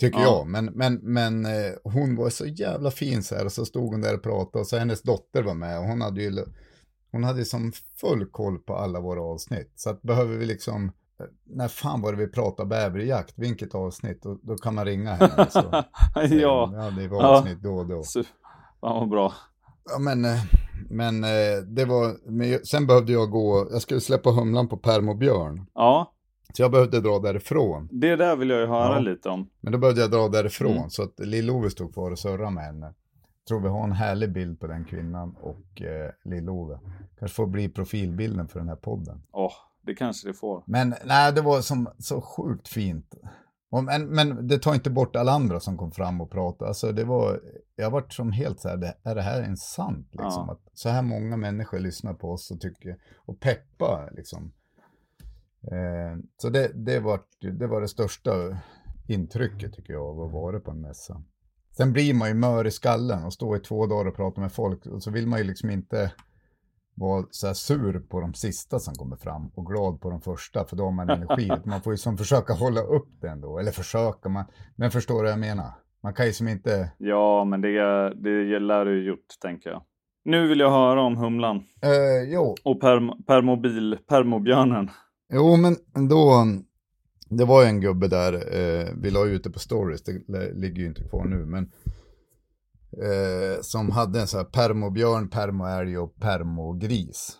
Speaker 2: Tycker
Speaker 1: Ja.
Speaker 2: jag. Men, men, men eh, hon var så jävla fin så här. Och så stod hon där och pratade. Och så hennes dotter var med. Och hon hade ju hon hade som full koll på alla våra avsnitt. Så att behöver vi liksom, eh, när fan var det vi pratade bäverjakt? Vilket avsnitt? Då, då kan man ringa henne. Så, (laughs)
Speaker 1: ja.
Speaker 2: ja, det var
Speaker 1: Ja.
Speaker 2: avsnitt då och då.
Speaker 1: Fan vad bra.
Speaker 2: Ja, men, eh, men eh, det var, men sen behövde jag gå, jag skulle släppa humlan på permobjörn.
Speaker 1: Ja.
Speaker 2: Så jag behövde dra därifrån.
Speaker 1: Det där vill jag ju höra
Speaker 2: Ja.
Speaker 1: lite om.
Speaker 2: Men då behövde jag dra därifrån
Speaker 1: Mm.
Speaker 2: så att Lill-Ove stod kvar och surrade med henne. Tror vi har en härlig bild på den kvinnan och eh, Lill-Ove. Kanske får bli profilbilden för den här podden.
Speaker 1: Åh, det kanske det får.
Speaker 2: Men nej, det var som, så sjukt fint. Och, men, men det tar inte bort alla andra som kom fram och pratade. Alltså det var, jag varit som helt så här, det, är det här ens sant? Liksom?
Speaker 1: Ja.
Speaker 2: Att så här många människor lyssnar på oss och tycker, och peppa liksom. Eh, så det, det, var, det var det största intrycket tycker jag av att vara på en mässa. Sen blir man ju mör i skallen och står i två dagar och pratar med folk och så vill man ju liksom inte vara så här sur på de sista som kommer fram och glad på de första för då har man energi. (laughs) man får ju som försöka hålla upp det ändå, eller försöka, man, men förstår du vad jag menar? Man kan ju som inte,
Speaker 1: Ja, men det, det lär du gjort, tänker jag. Nu vill jag höra om humlan
Speaker 2: eh, jo,
Speaker 1: och permobil, permobjörnen.
Speaker 2: jo men då, det var en gubbe där, eh, vi la ut det på stories, det ligger ju inte kvar nu, men eh, som hade en sån här permobjörn, permoälg och permogris.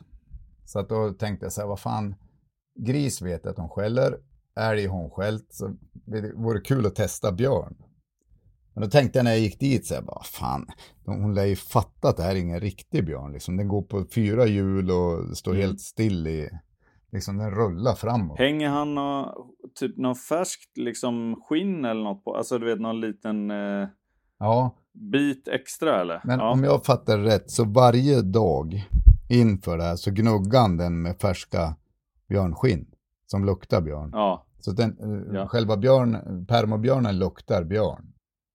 Speaker 2: Så att då tänkte jag så här, vad fan, gris vet jag att hon skäller, älg har hon skällt, så det vore kul att testa björn. Men då tänkte jag när jag gick dit så här, vad fan, hon lär ju fatta att det här är ingen riktig björn liksom. Den går på fyra hjul och står
Speaker 1: Mm.
Speaker 2: helt still i, liksom den rullar framåt.
Speaker 1: Hänger han nå, typ något färskt liksom skinn eller något på? Alltså du vet någon liten eh,
Speaker 2: Ja,
Speaker 1: bit extra eller?
Speaker 2: men
Speaker 1: ja.
Speaker 2: om jag fattar rätt så varje dag inför det här så gnuggar han den med färska björnskinn som luktar björn.
Speaker 1: Ja.
Speaker 2: Så den, eh,
Speaker 1: Ja.
Speaker 2: själva björn, permobjörnen luktar björn.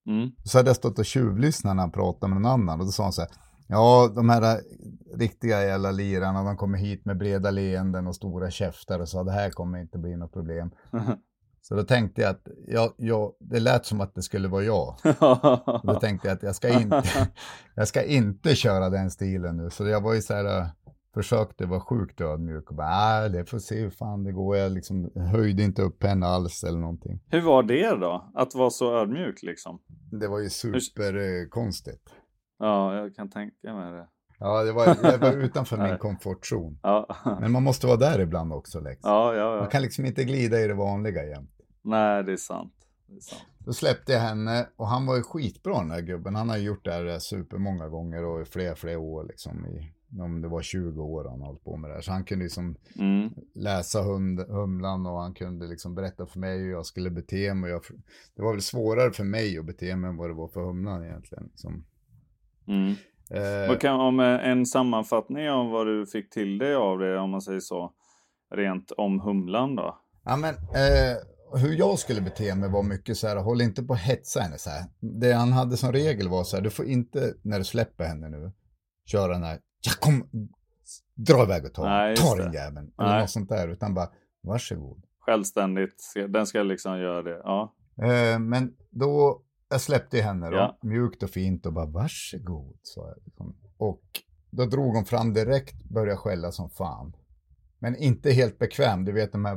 Speaker 1: Mm.
Speaker 2: Så hade jag stått och tjuvlyssnat när han pratade med någon annan och då sa han så här, ja de här eh, riktiga jävla lirarna, de kommer hit med breda leenden och stora käftar och sa det här kommer inte bli något problem. (laughs) Så då tänkte jag att, jag, jag, det lät som att det skulle vara jag. (laughs) Då tänkte jag att jag ska inte, (laughs) jag ska inte köra den stilen nu. Så jag var ju så här, äh, försökte vara sjukt ödmjuk och bara, äh, det får se hur fan det går. Jag liksom höjde inte upp henne alls eller någonting.
Speaker 1: Hur var det då? Att vara så ödmjuk liksom?
Speaker 2: Det var ju superkonstigt.
Speaker 1: Ja, jag kan tänka mig det.
Speaker 2: Ja, det var, jag var (laughs) utanför min komfortzon.
Speaker 1: Ja,
Speaker 2: Men man måste vara där ibland också, Lex.
Speaker 1: ja, ja.
Speaker 2: Man
Speaker 1: ja.
Speaker 2: kan liksom inte glida i det vanliga jämt.
Speaker 1: Nej, det är sant. Det är sant.
Speaker 2: Då släppte jag henne och han var ju skitbra den här gubben. Han har gjort det här supermånga gånger och i flera, flera år liksom. I, om det var 20 år han hållit på med det här. Så han kunde liksom
Speaker 1: Mm.
Speaker 2: läsa hund, humlan och han kunde liksom berätta för mig hur jag skulle bete mig. Jag, det var väl svårare för mig att bete mig än vad det var för humlan egentligen. Liksom.
Speaker 1: Mm.
Speaker 2: Eh,
Speaker 1: kan, om eh, en sammanfattning av vad du fick till dig av det, om man säger så, rent om humlan då?
Speaker 2: Ja, men eh, hur jag skulle bete mig var mycket så här, håll inte på att hetsa henne så här. Det han hade som regel var så här, du får inte, när du släpper henne nu, köra den här, ja kom, dra iväg och ta,
Speaker 1: Nej,
Speaker 2: ta den jäveln. Eller
Speaker 1: Nej.
Speaker 2: något sånt där, utan bara, varsågod.
Speaker 1: Självständigt, den ska liksom göra det. Ja.
Speaker 2: Eh, men då, jag släppte henne då,
Speaker 1: Ja.
Speaker 2: mjukt och fint och bara, varsågod, sa jag. Liksom. Och då drog hon fram direkt, började skälla som fan. Men inte helt bekväm, du vet de här...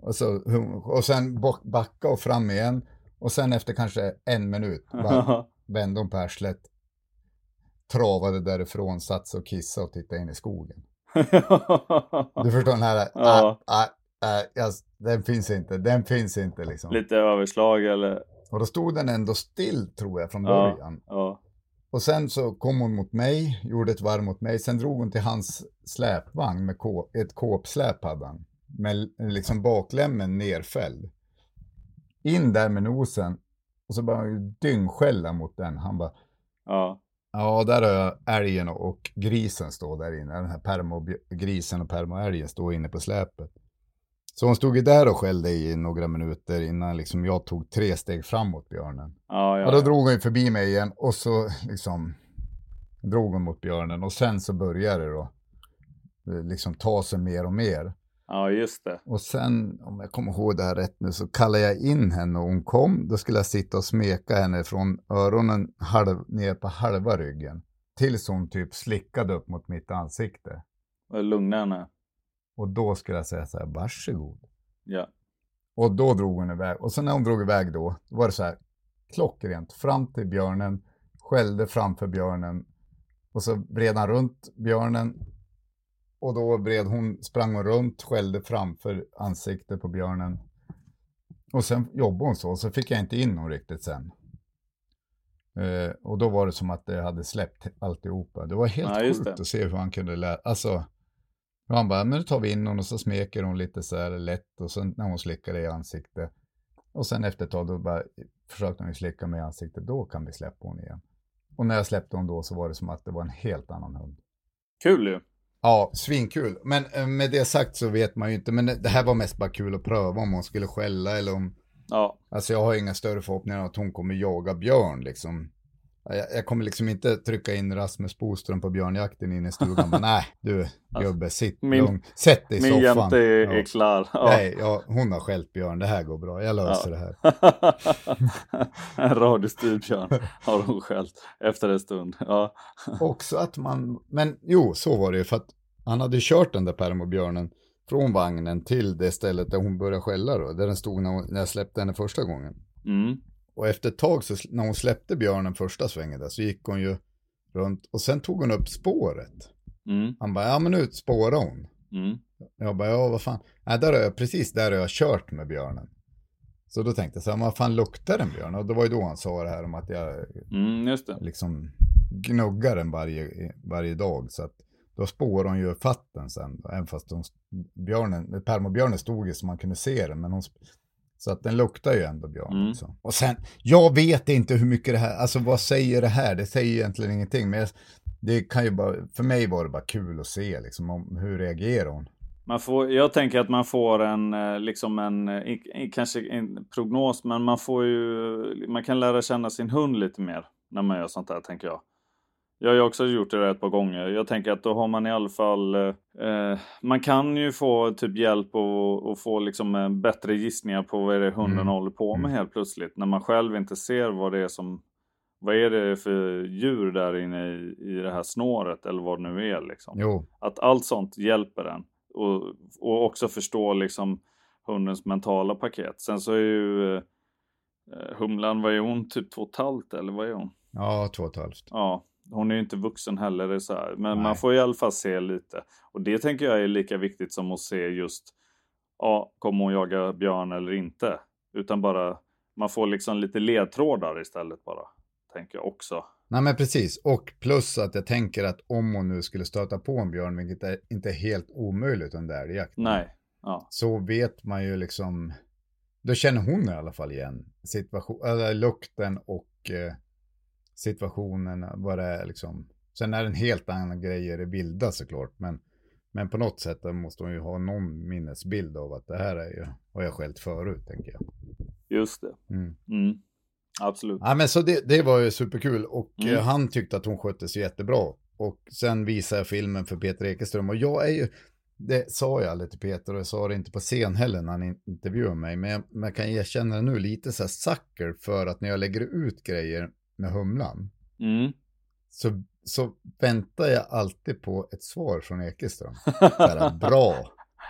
Speaker 2: Och, så, och sen backa och fram igen. Och sen efter kanske en minut bara (laughs) vände hon på arslet. Travade därifrån, satt sig och kissade och tittade in i skogen. (laughs) Du förstår den här,
Speaker 1: Ja.
Speaker 2: ah, ah, ah, jag, den finns inte, den finns inte liksom.
Speaker 1: Lite överslag eller?
Speaker 2: Och då stod den ändå still tror jag från
Speaker 1: Ja.
Speaker 2: början.
Speaker 1: Ja.
Speaker 2: Och sen så kom hon mot mig, gjorde ett varv mot mig. Sen drog hon till hans släpvagn med kå, ett kåpsläp hade han. Med liksom baklämmen nerfälld. In där med nosen. Och så började han ju dyngskälla mot den. Han bara,
Speaker 1: Ja.
Speaker 2: ja där har jag älgen och grisen står där inne. Den här permogrisen och permoälgen står inne på släpet. Så hon stod ju där och skällde i några minuter innan liksom jag tog tre steg framåt björnen.
Speaker 1: Ja, ja.
Speaker 2: Ja, då drog hon ju förbi mig igen och så liksom drog hon mot björnen och sen så började det då eh, liksom ta sig mer och mer.
Speaker 1: ja, just det.
Speaker 2: Och sen, om jag kommer ihåg det här rätt nu, så kallade jag in henne och hon kom. Då skulle jag sitta och smeka henne från öronen halv, ner på halva ryggen. Tills hon typ slickade upp mot mitt ansikte.
Speaker 1: Lugna henne.
Speaker 2: Och då skulle jag säga så här, varsågod.
Speaker 1: Ja.
Speaker 2: Och då drog hon iväg. Och sen när hon drog iväg då, då var det så här klockrent. Fram till björnen, skällde framför björnen. Och så vred han runt björnen. och då bred hon, sprang hon runt, skällde framför ansiktet på björnen. Och sen jobbade hon så, så fick jag inte in hon riktigt sen. Eh, och då var det som att det hade släppt alltihopa. Det var helt
Speaker 1: Ja,
Speaker 2: sjukt
Speaker 1: det.
Speaker 2: att se hur han kunde lära, alltså. Han bara, men nu tar vi in hon och så smeker hon lite så här lätt och sen när hon slickar i ansiktet. Och sen efter ett tag då bara försökte hon ju slicka mig i ansiktet, då kan vi släppa hon igen. Och när jag släppte hon då så var det som att det var en helt annan hund.
Speaker 1: Kul ju.
Speaker 2: Ja, svinkul. Men eh, med det sagt så vet man ju inte, men det här var mest bara kul att pröva om hon skulle skälla eller om,
Speaker 1: Ja,
Speaker 2: alltså jag har inga större förhoppningar om att hon kommer jaga björn liksom. Jag, jag kommer liksom inte trycka in Rasmus Boström på björnjakten inne i stugan, men nej, du gubbe, sitt
Speaker 1: min-
Speaker 2: lugn, sätt dig i
Speaker 1: min
Speaker 2: soffan.
Speaker 1: jämte är,
Speaker 2: Ja.
Speaker 1: är klar. Ja.
Speaker 2: Nej, ja, hon har skällt björn, det här går bra, jag löser det här. (laughs)
Speaker 1: en radiostyrd björn har hon skällt efter en stund. Ja.
Speaker 2: Också att man, men jo, så var det ju för att han hade kört den där permobjörnen från vagnen till det stället där hon började skälla då, där den stod när, hon, när jag släppte henne första gången.
Speaker 1: Mm.
Speaker 2: Och efter ett tag, så, när hon släppte björnen första svängen där, så gick hon ju runt och sen tog hon upp spåret.
Speaker 1: Mm.
Speaker 2: Han bara, ja men nu spårar hon.
Speaker 1: Mm.
Speaker 2: Jag bara, ja vad fan, nej där har jag, precis där har jag kört med björnen. Så då tänkte jag så här, vad fan luktar en björn? Och det var ju då han sa det här om att jag
Speaker 1: Mm,
Speaker 2: liksom gnuggar den varje, varje dag. Så att då spår hon ju fatt den sen. Även fast de, björnen, permobjörnen stod ju så man kunde se den. Men hon, så att den luktar ju ändå björn
Speaker 1: Mm.
Speaker 2: också. Och sen, jag vet inte hur mycket det här, alltså vad säger det här? Det säger egentligen ingenting. Men jag, det kan ju bara, för mig var det bara kul att se liksom, om, hur reagerar hon?
Speaker 1: Man får, jag tänker att man får en, eh, liksom en, eh, kanske en prognos, men man får ju, man kan lära känna sin hund lite mer när man gör sånt här, tänker jag. Jag har ju också gjort det ett par gånger. Jag tänker att då har man i alla fall, eh, eh, man kan ju få typ hjälp och, och få liksom eh, bättre gissningar på vad är det hunden
Speaker 2: Mm.
Speaker 1: håller på med
Speaker 2: Mm.
Speaker 1: helt plötsligt. När man själv inte ser vad det är som, vad är det för djur där inne i, i det här snåret eller vad det nu är liksom.
Speaker 2: Jo,
Speaker 1: Att allt sånt hjälper en. Och, och också förstå liksom hundens mentala paket. Sen så är ju eh, Humlan, vad är hon? Typ två och ett halvt eller vad är hon?
Speaker 2: ja, två och ett halvt.
Speaker 1: Ja, hon är ju inte vuxen heller. Så här. Men
Speaker 2: Nej.
Speaker 1: man får i alla fall se lite. Och det tänker jag är lika viktigt som att se just, ja, kommer hon jaga björn eller inte? Utan bara, man får liksom lite ledtrådar istället bara. Tänker jag också.
Speaker 2: Nej men precis, och plus att jag tänker att om hon nu skulle stöta på en björn, vilket är, inte är helt omöjligt under älgjakten.
Speaker 1: Nej, ja.
Speaker 2: så vet man ju liksom, då känner hon i alla fall igen situation, eller lukten och eh, situationen, vad det är liksom. Sen är det en helt annan grej i det vilda såklart, men, men på något sätt måste hon ju ha någon minnesbild av att det här är ju, har jag skällt förut, tänker jag.
Speaker 1: Just det.
Speaker 2: Mm.
Speaker 1: Mm. Absolut.
Speaker 2: Ja, men så det, det var ju superkul och
Speaker 1: Mm.
Speaker 2: eh, han tyckte att hon skötte sig jättebra. Och sen visade jag filmen för Peter Ekeström och jag är ju, det sa jag aldrig till Peter och jag sa det inte på scen heller när han intervjuade mig, men jag, men jag kan erkänna det nu lite så här sucker för att när jag lägger ut grejer med Humlan
Speaker 1: Mm.
Speaker 2: så, så väntar jag alltid på ett svar från Ekeström. (laughs) Här, bra.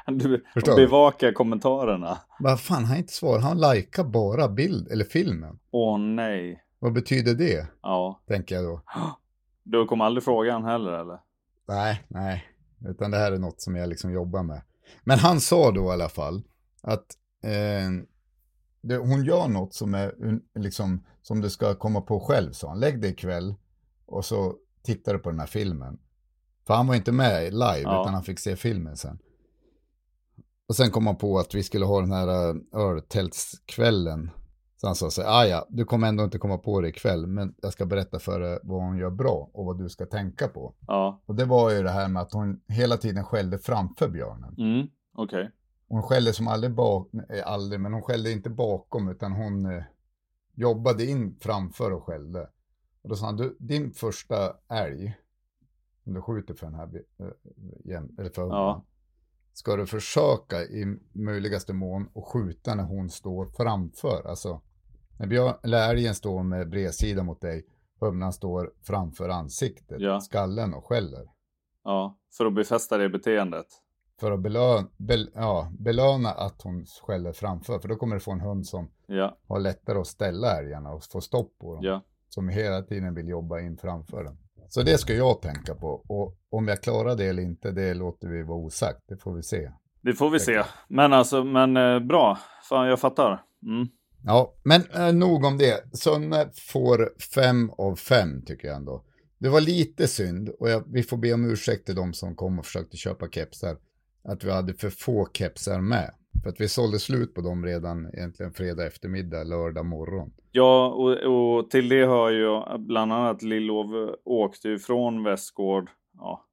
Speaker 1: Du
Speaker 2: Förstår du?
Speaker 1: bevakar kommentarerna.
Speaker 2: Vad fan, han har inte svar, han likar bara bild eller filmen.
Speaker 1: Åh nej.
Speaker 2: Vad betyder det?
Speaker 1: Ja.
Speaker 2: Tänker jag då. (gasps)
Speaker 1: Du kommer aldrig fråga han heller eller?
Speaker 2: Nej, nej. Utan det här är något som jag liksom jobbar med. Men han sa då i alla fall att eh, det, hon gör något som är liksom som du ska komma på själv, sa han. Lägg dig ikväll och så tittar du på den här filmen. För han var inte med live,
Speaker 1: Ja.
Speaker 2: utan han fick se filmen sen. Och sen kom han på att vi skulle ha den här uh, öltältskvällen. Så han sa så här, "Ah, ja, du kommer ändå inte komma på det ikväll, men jag ska berätta för dig vad hon gör bra och vad du ska tänka på.
Speaker 1: Ja.
Speaker 2: Och det var ju det här med att hon hela tiden skällde framför björnen.
Speaker 1: Mm. Okej.
Speaker 2: Hon skällde som aldrig bak, aldrig, men hon skällde inte bakom utan hon eh, jobbade in framför och skällde. Och då sa han, du, din första älg, som du skjuter för den här, eh, eller för
Speaker 1: ja.
Speaker 2: ska du försöka i möjligaste mån att skjuta när hon står framför. Alltså, när björn, eller älgen står med bredsida mot dig, humlan står framför ansiktet,
Speaker 1: Ja.
Speaker 2: skallen och skäller.
Speaker 1: Ja. För att befästa det beteendet.
Speaker 2: För att belöna, bel, ja, belöna att hon skäller framför. För då kommer du få en hund som
Speaker 1: Ja.
Speaker 2: har lättare att ställa älgarna och få stopp på dem.
Speaker 1: Ja.
Speaker 2: Som hela tiden vill jobba in framför den. Så det ska jag tänka på. Och om jag klarar det eller inte, det låter vi vara osagt. Det får vi se.
Speaker 1: Det får vi se. Men alltså, men eh, bra. Fan, jag fattar. Mm.
Speaker 2: Ja, men eh, nog om det. Sunne får fem av fem tycker jag ändå. Det var lite synd och jag, vi får be om ursäkt till de som kom och försökte köpa kepsar. Att vi hade för få kepsar med. För att vi sålde slut på dem redan egentligen fredag eftermiddag, lördag morgon.
Speaker 1: Ja, och, och till det hör ju bland annat Lillov åkte ju från Västgård, ja,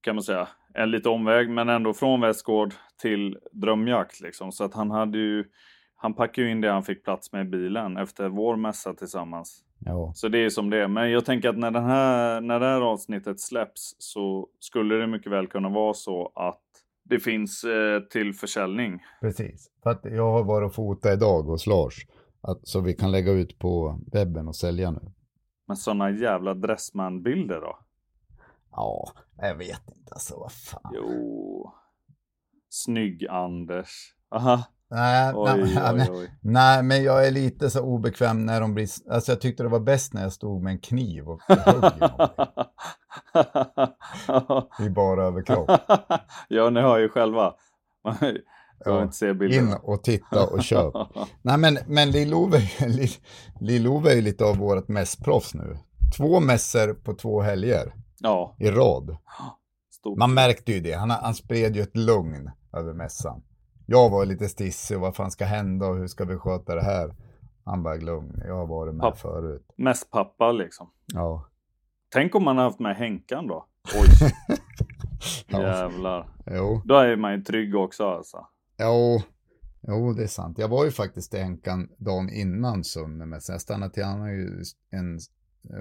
Speaker 1: kan man säga, en lite omväg, men ändå från Västgård till Drömjakt liksom. Så att han hade ju, han packade ju in det han fick plats med i bilen efter vår mässa tillsammans.
Speaker 2: Ja.
Speaker 1: Så det är som det är. Men jag tänker att när, den här, när det här avsnittet släpps så skulle det mycket väl kunna vara så att det finns eh, till försäljning.
Speaker 2: Precis. För att jag har varit och fotat idag hos Lars. Att, så vi kan lägga ut på webben och sälja nu.
Speaker 1: Men sådana jävla Dressman-bilder då?
Speaker 2: Ja, jag vet inte alltså vad fan.
Speaker 1: Jo. Snygg Anders. Aha.
Speaker 2: Nej,
Speaker 1: Oj,
Speaker 2: nej,
Speaker 1: oj,
Speaker 2: nej,
Speaker 1: oj.
Speaker 2: nej, men jag är lite så obekväm när de blir... Alltså jag tyckte det var bäst när jag stod med en kniv och högg i bara överkropp. (laughs)
Speaker 1: ja, ni hör ju själva. (laughs)
Speaker 2: Ja. In och titta och köp. (laughs) Nej men, men Lill-Ove Lill- Lill-Ove är ju lite av vårt mässproffs nu. Två mässor på två helger
Speaker 1: ja,
Speaker 2: i rad. (gasps)
Speaker 1: stort.
Speaker 2: Man märkte ju det. Han, han spred ju ett lugn över mässan. Jag var lite stissig och vad fan ska hända och hur ska vi sköta det här? Han bara lugn, jag har varit med
Speaker 1: Papp.
Speaker 2: förut.
Speaker 1: Mest pappa liksom.
Speaker 2: Ja.
Speaker 1: Tänk om man har haft med Henkan då. Oj, (laughs)
Speaker 2: ja. (laughs)
Speaker 1: jävlar.
Speaker 2: Jo.
Speaker 1: Då är man ju trygg också alltså.
Speaker 2: Jo. jo, det är sant. Jag var ju faktiskt i Henkan dagen innan Sunne, men sen stannade till. Han har ju en,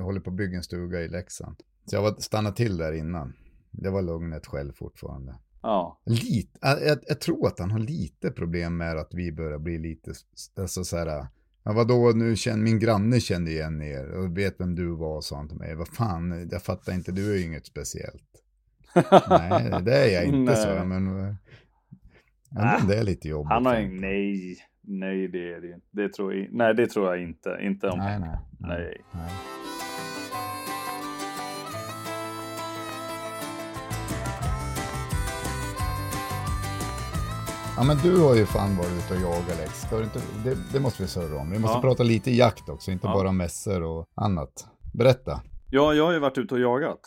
Speaker 2: håller på att bygga en stuga i Leksand. Så jag var stannade till där innan. Det var lugnet själv fortfarande.
Speaker 1: Ja,
Speaker 2: Lite, jag, jag, tror att han har lite problem med att vi börjar bli lite, alltså så här, ja vadå, nu känner, min granne kände igen er och vet vem du var, sa han till mig. Vad fan, jag fattar inte, du är ju inget speciellt. (laughs) Nej, det är jag inte, så
Speaker 1: Nej.
Speaker 2: jag, men eh, ja, men det är lite jobbigt.
Speaker 1: han har
Speaker 2: jag.
Speaker 1: Nej, nej det är det inte. Det tror jag, nej, det tror jag inte. Inte om...
Speaker 2: Nej, nej.
Speaker 1: Nej.
Speaker 2: nej. Ja men du har ju fan varit ute och jagat Lex. Ska du inte, det, det måste vi surra om. Vi måste
Speaker 1: Ja.
Speaker 2: prata lite jakt också, inte
Speaker 1: Ja.
Speaker 2: bara mässor och annat. Berätta.
Speaker 1: Ja, jag har ju varit ute och jagat.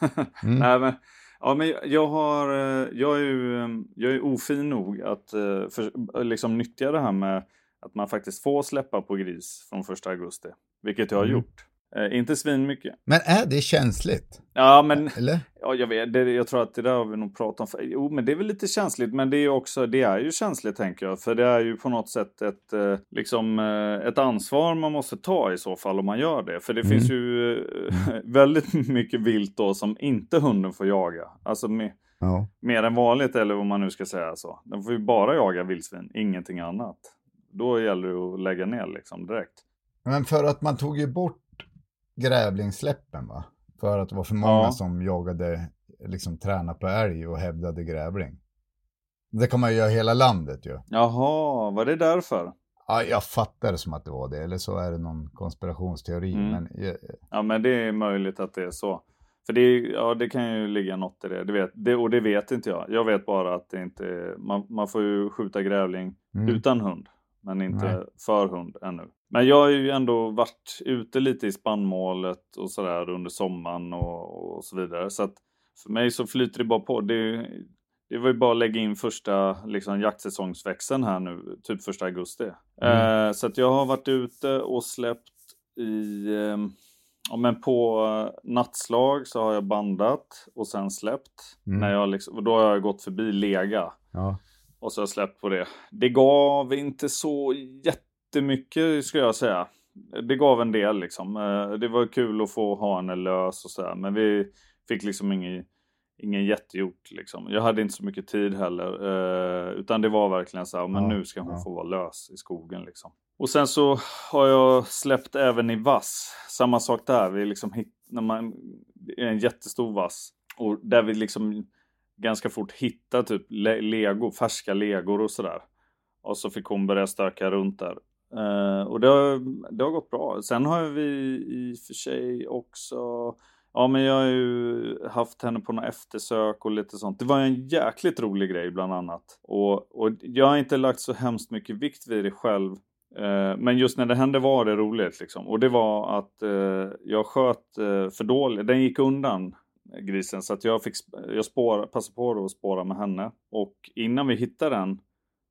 Speaker 1: (laughs)
Speaker 2: Mm.
Speaker 1: Nej, men, ja, men jag har, eh, jag är ju, eh, jag är ofin nog att eh, för, liksom nyttja det här med att man faktiskt får släppa på gris från första augusti. Vilket jag har
Speaker 2: Mm.
Speaker 1: gjort. Eh, inte svin mycket.
Speaker 2: Men är det känsligt?
Speaker 1: Ja, men
Speaker 2: Eller?
Speaker 1: ja, jag vet, det, jag tror att det där har vi nog pratat om. För, jo, men det är väl lite känsligt, men det är också, det är ju känsligt tänker jag. För det är ju på något sätt ett, eh, liksom, eh, ett ansvar man måste ta i så fall om man gör det. För det
Speaker 2: Mm.
Speaker 1: finns ju eh, (laughs) väldigt mycket vilt då som inte hunden får jaga. Alltså med,
Speaker 2: Ja.
Speaker 1: mer än vanligt eller vad man nu ska säga så. Den får ju bara jaga vildsvin, ingenting annat. Då gäller det att lägga ner liksom direkt.
Speaker 2: Men för att man tog ju bort grävlingssläppen va? För att det var för många
Speaker 1: Ja.
Speaker 2: som jagade, liksom träna på älg och hävdade grävling. Det kan man ju göra i hela landet ju.
Speaker 1: Jaha, var det därför?
Speaker 2: Ja, jag fattar det som att det var det, eller så är det någon konspirationsteori.
Speaker 1: Mm.
Speaker 2: Men
Speaker 1: Ja, men det är möjligt att det är så. För det, är- ja, det kan ju ligga något i det. det, vet, det och det vet inte jag. Jag vet bara att det inte är, man, man får ju skjuta grävling
Speaker 2: mm.
Speaker 1: utan hund. Men inte
Speaker 2: Nej.
Speaker 1: för hund ännu. Men jag har ju ändå varit ute lite i spannmålet och sådär under sommaren och, och så vidare. Så att för mig så flyter det bara på. Det, det var ju bara att lägga in första liksom, jaktsäsongsväxeln här nu, typ första augusti.
Speaker 2: Mm.
Speaker 1: Eh, så att jag har varit ute och släppt i, eh, ja men på eh, nattslag så har jag bandat och sen släppt.
Speaker 2: Mm.
Speaker 1: När jag liksom, och då har jag gått förbi lega.
Speaker 2: Ja.
Speaker 1: Och så har jag släppt på det. Det gav inte så jättemycket skulle jag säga. Det gav en del liksom. Eh, Det var kul att få ha henne lös och sådär. Men vi fick liksom ingen, ingen jättegjort liksom. Jag hade inte så mycket tid heller. eh, Utan det var verkligen så här, men nu ska hon få vara lös i skogen liksom. Och sen så har jag släppt även i vass. Samma sak där. Vi liksom hit, när man, det är en jättestor vass. Och där vi liksom ganska fort hitta typ le- lego, färska legor och sådär. Och så fick hon börja stöka runt där. Uh, och det har, det har gått bra. Sen har vi i och för sig också Ja men jag har ju haft henne på några eftersök och lite sånt. Det var en jäkligt rolig grej bland annat. Och, och jag har inte lagt så hemskt mycket vikt vid det själv. Uh, men just när det hände var det roligt liksom. Och det var att uh, jag sköt för dåligt. Den gick undan grisen så att jag fick jag spåra, passa på att spåra med henne. Och innan vi hittade den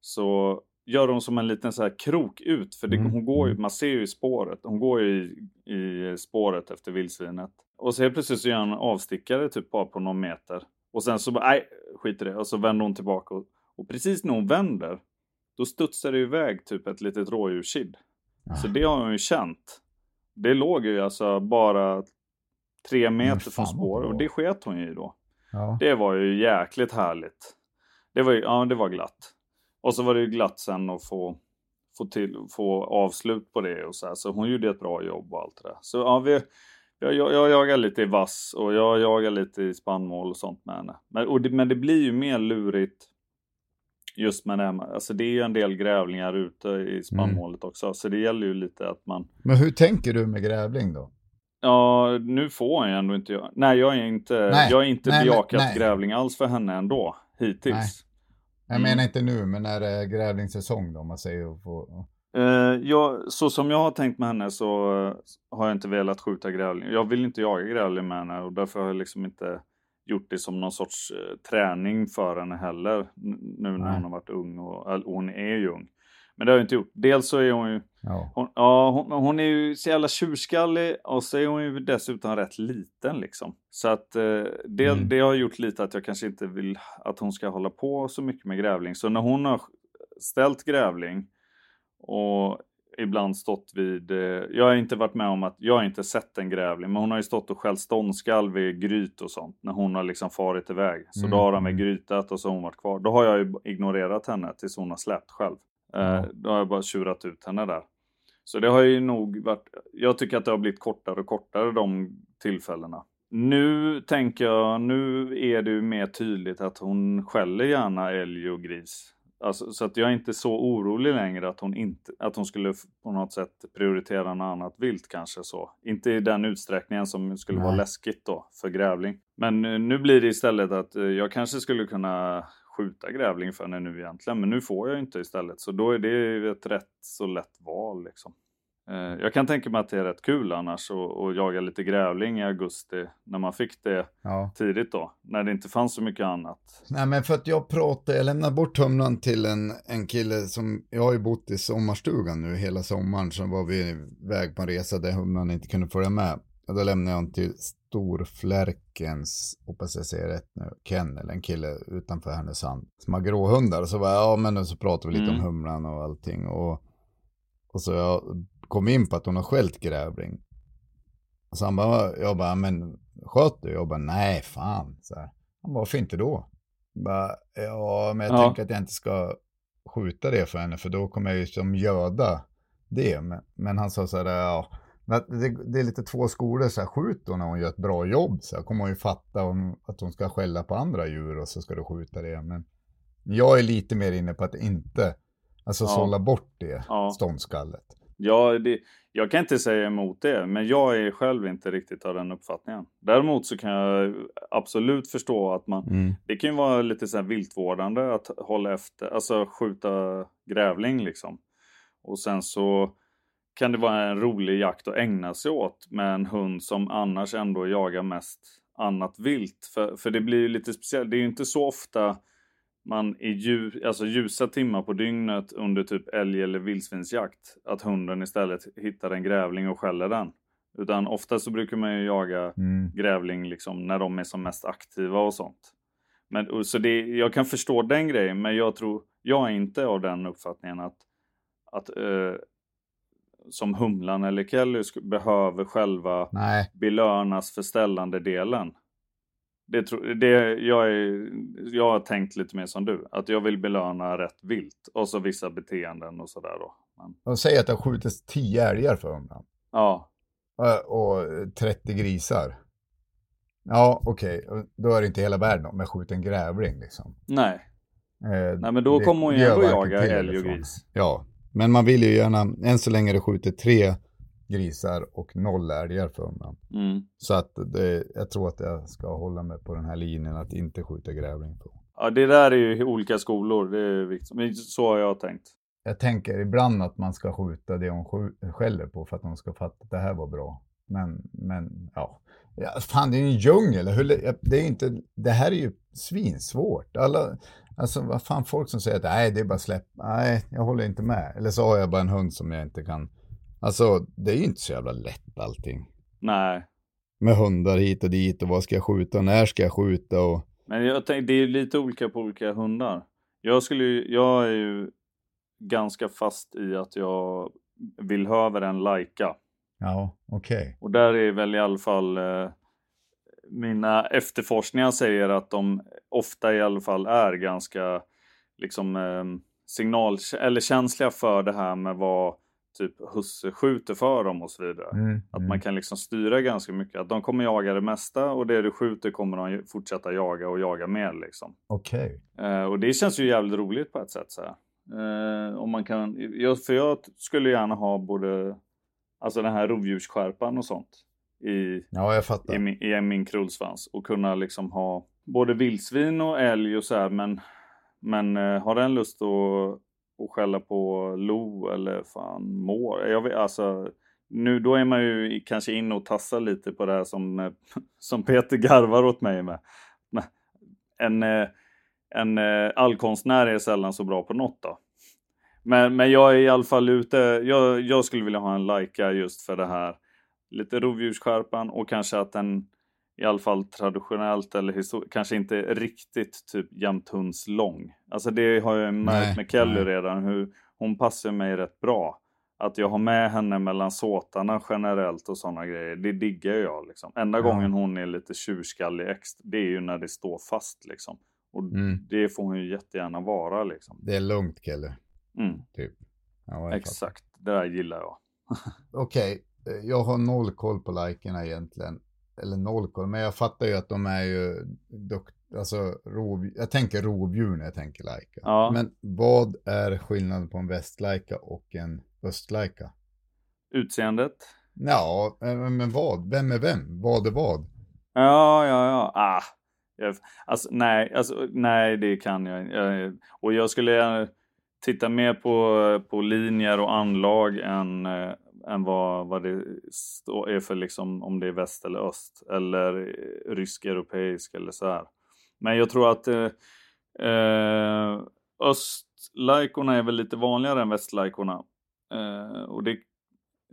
Speaker 1: så gör hon som en liten så här krok ut. För det, mm. hon går ju, mm. man ser ju spåret. Hon går ju i, i spåret efter vildsvinet. Och så helt plötsligt så gör hon en avstickare typ bara på någon meter. Och sen så bara, nej skit i det. Och så vänder hon tillbaka. Och, och precis när hon vänder. Då studsar det iväg typ ett litet rådjurskid. Så det har hon ju känt. Det låg ju alltså bara tre meter från spåret. Och det sket hon ju då. Ja. Det var ju jäkligt härligt. Det var ju, ja det var glatt. Och så var det ju glatt sen att få, få, till, få avslut på det och så här. Så hon gjorde ett bra jobb och allt det där. Så ja, vi, jag, jag, jag jagar lite i vass och jag jagar lite i spannmål och sånt med henne. Men, det, men det blir ju mer lurigt just med det här. Alltså det är ju en del grävlingar ute i spannmålet mm. också. Så det gäller ju lite att man...
Speaker 2: Men hur tänker du med grävling då?
Speaker 1: Ja, nu får jag ändå inte jag. Nej, jag är inte, nej, jag är inte nej, bejakat nej. grävling alls för henne ändå, hittills.
Speaker 2: Jag mm. menar inte nu, men när det är grävlingssäsong då, om man säger. På...
Speaker 1: Uh, jag, så som jag har tänkt med henne så uh, har jag inte velat skjuta grävling. Jag vill inte jaga grävling med henne och därför har jag liksom inte gjort det som någon sorts uh, träning för henne heller. Nu när Nej. hon har varit ung och, och hon är ju ung. Men det har jag inte gjort. Dels så är hon ju, ja. Hon, ja, hon, hon, är ju så jävla tjurskallig och så är hon ju dessutom rätt liten liksom. Så att eh, det, mm. det har gjort lite att jag kanske inte vill att hon ska hålla på så mycket med grävling. Så när hon har ställt grävling och ibland stått vid, eh, jag har inte varit med om att, jag har inte sett en grävling, men hon har ju stått och skällt ståndskall vid gryt och sånt när hon har liksom farit iväg. Så mm. då har han väl grytat och så har hon varit kvar. Då har jag ju ignorerat henne tills hon har släppt själv. Mm. Då har jag bara tjurat ut henne där. Så det har ju nog varit, jag tycker att det har blivit kortare och kortare de tillfällena. Nu tänker jag, nu är det ju mer tydligt att hon skäller gärna älg och gris. Alltså, så att jag är inte så orolig längre att hon, inte, att hon skulle på något sätt prioritera något annat vilt kanske så. Inte i den utsträckningen som skulle Nej. vara läskigt då för grävling. Men nu blir det istället att eh, jag kanske skulle kunna skjuta grävling för henne nu egentligen. Men nu får jag inte istället. Så då är det ett rätt så lätt val liksom. Eh, jag kan tänka mig att det är rätt kul annars att jaga lite grävling i augusti när man fick det ja. tidigt då, när det inte fanns så mycket annat.
Speaker 2: Nej men för att jag pratade, jag lämnade bort humlan till en, en kille som, jag har ju bott i sommarstugan nu hela sommaren, så var vi iväg på en resa där humlan inte kunde följa med. Då lämnade jag honom till Storflärkens, hoppas jag säger rätt nu, kennel, en kille utanför Härnösand som har gråhundar. Och så var ja men så pratade vi lite mm. om humlan och allting. Och, och så jag kom in på att hon har skällt grävling. Så han bara, jag bara, men sköt du? Jag bara, nej fan. Så här. Han bara, varför inte då? Jag bara, ja, men jag ja. tänker att jag inte ska skjuta det för henne, för då kommer jag ju som göda det. Men, men han sa så här, ja, det, det, är lite två skolor, så här, skjut då när hon gör ett bra jobb. Så här, kommer hon ju fatta om, att hon ska skälla på andra djur och så ska du skjuta det. Men jag är lite mer inne på att inte, alltså ja. sålla bort det ja. ståndskallet.
Speaker 1: Ja, det, jag kan inte säga emot det, men jag är själv inte riktigt av den uppfattningen. Däremot så kan jag absolut förstå att man, mm. det kan ju vara lite så här viltvårdande att hålla efter, alltså skjuta grävling liksom. Och sen så kan det vara en rolig jakt att ägna sig åt med en hund som annars ändå jagar mest annat vilt. För, för det blir ju lite speciellt. Det är ju inte så ofta man i ljus, alltså ljusa timmar på dygnet under typ älg eller vildsvinsjakt att hunden istället hittar en grävling och skäller den. Utan ofta så brukar man ju jaga mm. grävling liksom när de är som mest aktiva och sånt. Men, så det, jag kan förstå den grejen, men jag tror, jag är inte av den uppfattningen att, att eh, som Humlan eller Kelly behöver själva Nej. belönas för ställande delen. Det, det, jag, är, jag har tänkt lite mer som du, att jag vill belöna rätt vilt och så vissa beteenden och sådär då.
Speaker 2: Men... De säger att det har skjutits 10 älgar för Humlan.
Speaker 1: Ja.
Speaker 2: Och, och 30 grisar. Ja, okej, okay. då är det inte hela världen om jag skjuter en grävling liksom.
Speaker 1: Nej. Eh, Nej, men då kommer hon ju ändå jaga älg och gris.
Speaker 2: Ja, Men man vill ju gärna, än så länge det skjuter tre grisar och noll älgar för mig.
Speaker 1: Mm.
Speaker 2: Så att det, jag tror att jag ska hålla mig på den här linjen att inte skjuta grävling på.
Speaker 1: Ja, det där är ju olika skolor. Det är viktigt. Men så har jag tänkt.
Speaker 2: Jag tänker ibland att man ska skjuta det hon skäller på för att hon ska fatta att det här var bra. Men, men ja. ja fan, det är ju en djungel. Det, är inte, det här är ju svinsvårt. Alla, alltså vad fan, folk som säger att nej, det är bara släpp. Nej, jag håller inte med. Eller så har jag bara en hund som jag inte kan. Alltså, det är ju inte så jävla lätt allting.
Speaker 1: Nej.
Speaker 2: Med hundar hit och dit och vad ska jag skjuta och när ska jag skjuta och...
Speaker 1: Men jag tänk, det är lite olika på olika hundar. Jag skulle ju, jag är ju ganska fast i att jag vill ha över en Laika.
Speaker 2: Ja, okej. Okay.
Speaker 1: Och där är väl i alla fall eh, mina efterforskningar säger att de ofta i alla fall är ganska liksom eh, signal eller känsliga för det här med vad typ husse skjuter för dem och så vidare.
Speaker 2: Mm,
Speaker 1: att man kan liksom styra ganska mycket. Att de kommer jaga det mesta och det du skjuter kommer de fortsätta jaga och jaga mer liksom.
Speaker 2: Okej.
Speaker 1: Eh, och det känns ju jävligt roligt på ett sätt så. Eh, om man kan, jag, för jag skulle gärna ha både, alltså den här rovdjursskärpan och sånt. I,
Speaker 2: Ja, jag fattar.
Speaker 1: i, min, i min krullsvans. Och kunna liksom ha både vildsvin och älg och så här. Men, men eh, har den lust att, att skälla på lo eller fan mår? Jag vet, alltså, nu då är man ju kanske inne och tassar lite på det här som, eh, (laughs) som Peter garvar åt mig med. En, eh, en eh, allkonstnär är sällan så bra på något då. Men, men jag är i alla fall ute, jag, jag skulle vilja ha en Leica just för det här. Lite rovdjursskärpan och kanske att den i alla fall traditionellt eller kanske inte riktigt typ jämthundslång. Alltså det har jag märkt
Speaker 2: Nej,
Speaker 1: med Kelly
Speaker 2: nej.
Speaker 1: redan hur hon passar mig rätt bra. Att jag har med henne mellan såtarna generellt och sådana grejer. Det diggar jag liksom. Enda
Speaker 2: Ja.
Speaker 1: gången hon är lite tjurskallig extra, det är ju när det står fast liksom. Och
Speaker 2: Mm.
Speaker 1: det får hon ju jättegärna vara liksom.
Speaker 2: Det är lugnt, Kelle.
Speaker 1: Mm,
Speaker 2: Typ. Ja,
Speaker 1: exakt, det där gillar jag. (laughs)
Speaker 2: Okej, jag har noll koll på likerna egentligen. Eller noll koll, men jag fattar ju att de är ju, dok- alltså rov, jag tänker rovdjur när jag tänker lajka.
Speaker 1: Ja.
Speaker 2: Men vad är skillnaden på en västlajka och en östlajka?
Speaker 1: Utseendet?
Speaker 2: Ja, eh, men vad? Vem är vem? Vad är vad?
Speaker 1: Ja, ja, ja. Ah. Jag, alltså, nej, alltså, nej, det kan jag inte. Och jag skulle titta mer på, på linjer och anlag än, eh, än vad, vad det är för liksom, om det är väst eller öst. Eller eh, rysk-europeisk eller så här. Men jag tror att eh, eh, östlajkorna är väl lite vanligare än västlajkorna. Eh, och det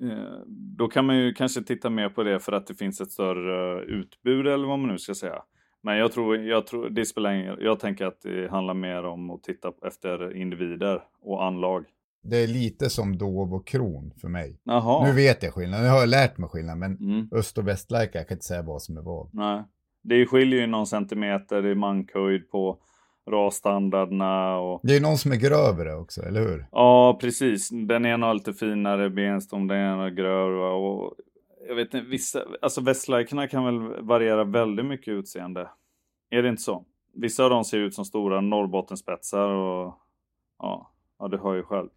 Speaker 1: Eh, Då kan man ju kanske titta mer på det för att det finns ett större utbud eller vad man nu ska säga. Men jag tror, jag tror det spelar ingen Jag tänker att det handlar mer om att titta efter individer och anlag.
Speaker 2: Det är lite som dov och kron för mig.
Speaker 1: Jaha.
Speaker 2: Nu vet jag skillnaden, nu har jag lärt mig skillnaden, men
Speaker 1: Mm,
Speaker 2: öst och västlajka, jag kan inte säga vad som är vad.
Speaker 1: nej. Det skiljer ju någon centimeter i mankhöjd på rasstandarderna och
Speaker 2: Det är någon som är grövre också, eller hur?
Speaker 1: Ja, precis. Den ena har lite finare benstom, den ena grövre och jag vet inte, vissa, alltså västlajkarna kan väl variera väldigt mycket utseende. Är det inte så? Vissa av dem ser ut som stora Norrbottenspetsar och ja, ja du hör ju själv.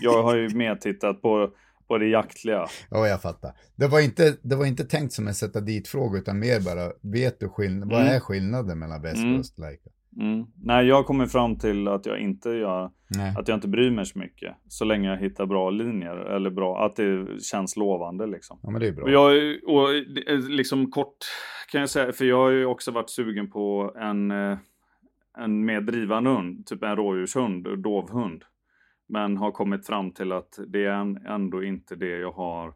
Speaker 1: Jag har ju mer tittat på, på det jaktliga.
Speaker 2: Ja, jag fattar. Det var inte, det var inte tänkt som en sätta dit-fråga, utan mer bara, vet du skill- vad
Speaker 1: Mm.
Speaker 2: är skillnaden mellan väst
Speaker 1: Mm.
Speaker 2: och östlajka?
Speaker 1: Mm. Nej, jag kommer fram till att jag inte gör,
Speaker 2: Nej.
Speaker 1: att jag inte bryr mig så mycket. Så länge jag hittar bra linjer eller bra, att det känns lovande liksom.
Speaker 2: Ja, men det är bra.
Speaker 1: Och jag, och är liksom kort kan jag säga, för jag har ju också varit sugen på en, eh, en mer drivande hund, typ en rådjurshund, dovhund. Men har kommit fram till att det är ändå inte det jag har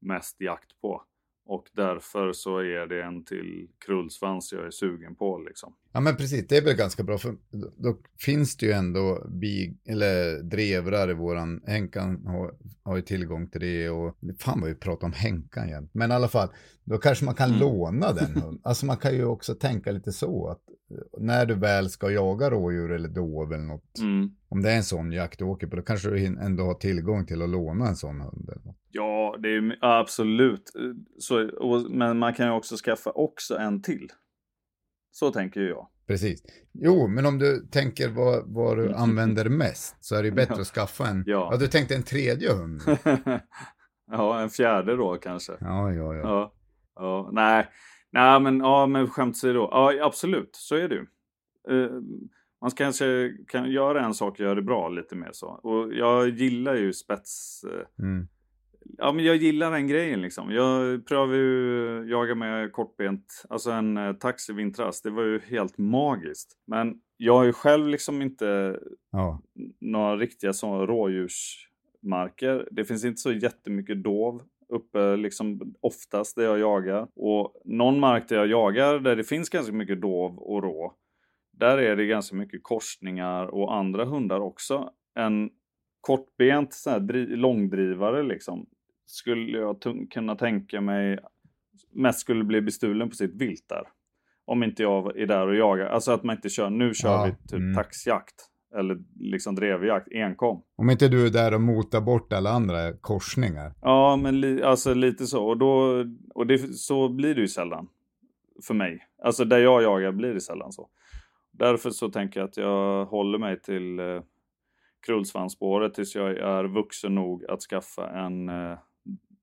Speaker 1: mest jakt på. Och därför så är det en till krullsvans jag är sugen på liksom.
Speaker 2: Ja, men precis, det är väl ganska bra, för då, finns det ju ändå bi, eller drevrar i våran, Henkan har, har ju tillgång till det och, fan vad vi pratar om Henkan igen. Men i alla fall, då kanske man kan
Speaker 1: Mm.
Speaker 2: låna den hunden. (laughs) Alltså man kan ju också tänka lite så att eh, när du väl ska jaga rådjur eller dov eller något,
Speaker 1: Mm.
Speaker 2: Om det är en sån jakt du åker på, då kanske du ändå har tillgång till att låna en sån hund. Eller.
Speaker 1: Ja, det är absolut. Så, och, men man kan ju också skaffa också en till. Så tänker ju jag.
Speaker 2: Precis. Jo, men om du tänker vad, vad du (laughs) använder mest så är det ju bättre att skaffa en.
Speaker 1: Ja.
Speaker 2: ja du tänkte en tredje hund. (laughs)
Speaker 1: ja, en fjärde då kanske.
Speaker 2: Ja, ja, ja.
Speaker 1: Ja, ja nej. Nej, men ja, men skämt åsido. Ja, absolut, så är det ju. Eh, man kanske kan göra en sak och göra det bra lite mer så. Och jag gillar ju spets... eh,
Speaker 2: Mm.
Speaker 1: Ja, men jag gillar den grejen liksom. Jag prövade ju jaga med kortbent, alltså en eh, tax i vintras. Det var ju helt magiskt. Men jag har ju själv liksom inte
Speaker 2: Ja.
Speaker 1: några riktiga sådana rådjursmarker. Det finns inte så jättemycket dov uppe liksom oftast där jag jagar. Och någon mark där jag jagar där det finns ganska mycket dov och rå. Där är det ganska mycket korsningar och andra hundar också. En kortbent så här, dri- långdrivare liksom skulle jag kunna tänka mig mest skulle bli bestulen på sitt vilt där. Om inte jag är där och jagar. Alltså att man inte kör, nu kör
Speaker 2: Ja,
Speaker 1: vi typ
Speaker 2: mm.
Speaker 1: taxjakt. Eller liksom drevjakt, enkom.
Speaker 2: Om inte du är där och motar bort alla andra korsningar.
Speaker 1: Ja, men li, alltså lite så. Och, då, och det, så blir det ju sällan. För mig. Alltså där jag jagar blir det sällan så. Därför så tänker jag att jag håller mig till eh, krullsvansspåret tills jag är vuxen nog att skaffa en, eh,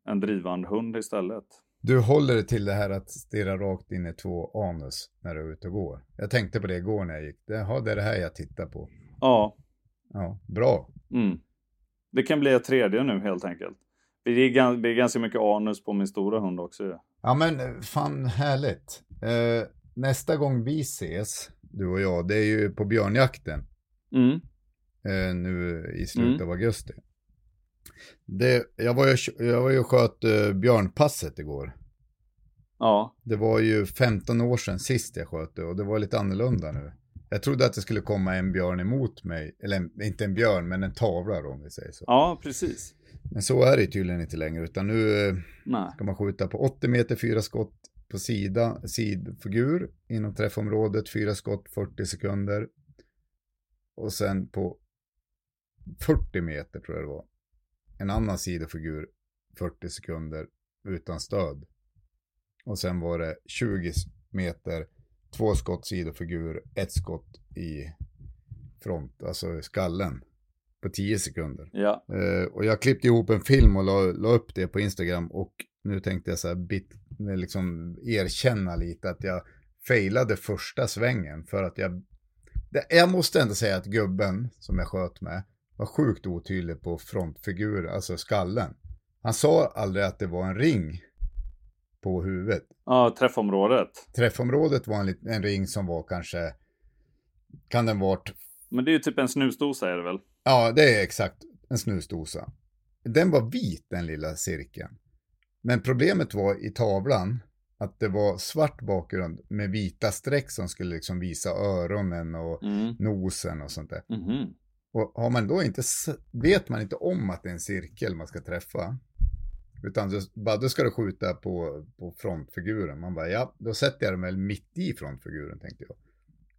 Speaker 1: en drivande hund istället.
Speaker 2: Du håller dig till det här att stirra rakt in i två anus när du är ute och går. Jag tänkte på det igår när jag gick. Jaha, det är det här jag tittar på.
Speaker 1: Ja,
Speaker 2: Ja, bra.
Speaker 1: mm. det kan bli ett tredje nu helt enkelt. Det är, ganska mycket anus på min stora hund också.
Speaker 2: Ja men eh, fan härligt. Eh, nästa gång vi ses, du och jag, det är ju på björnjakten.
Speaker 1: Mm.
Speaker 2: eh, nu i slutet
Speaker 1: Mm.
Speaker 2: av augusti. Det, jag, var ju, jag var ju och sköt eh, björnpasset igår.
Speaker 1: Ja,
Speaker 2: Det var ju 15 år sedan sist jag sköt det och det var lite annorlunda nu. Jag trodde att det skulle komma en björn emot mig, eller inte en björn men en tavla då, om vi säger så.
Speaker 1: ja precis.
Speaker 2: Men så är det tydligen inte längre utan nu eh,
Speaker 1: Nej.
Speaker 2: kan man skjuta på 80 meter, fyra skott på sida, sidfigur inom träffområdet, fyra skott 40 sekunder. Och sen på 40 meter tror jag det var, en annan sidofigur 40 sekunder utan stöd. Och sen var det 20 meter, två skott sidofigur, ett skott i front, alltså skallen på 10 sekunder.
Speaker 1: Ja,
Speaker 2: Eh, och jag klippte ihop en film och la, la upp det på Instagram och nu tänkte jag så här bit, liksom erkänna lite att jag failade första svängen för att jag, det, jag måste ändå säga att gubben som jag sköt med var sjukt otydlig på frontfigur, alltså skallen. Han sa aldrig att det var en ring på huvudet.
Speaker 1: ja träffområdet.
Speaker 2: Träffområdet var en, en ring som var kanske, kan den varit
Speaker 1: Men det är ju typ en snusdosa är det väl?
Speaker 2: Ja, det är exakt en snusdosa. Den var vit, den lilla cirkeln. Men problemet var i tavlan att det var svart bakgrund med vita streck som skulle liksom visa öronen och
Speaker 1: Mm.
Speaker 2: nosen och sånt där.
Speaker 1: Mhm.
Speaker 2: Och har man då inte, vet man inte om att det är en cirkel man ska träffa. Utan du, bara, då ska du skjuta på, på frontfiguren. Man bara, ja, då sätter jag den väl mitt i frontfiguren tänkte jag.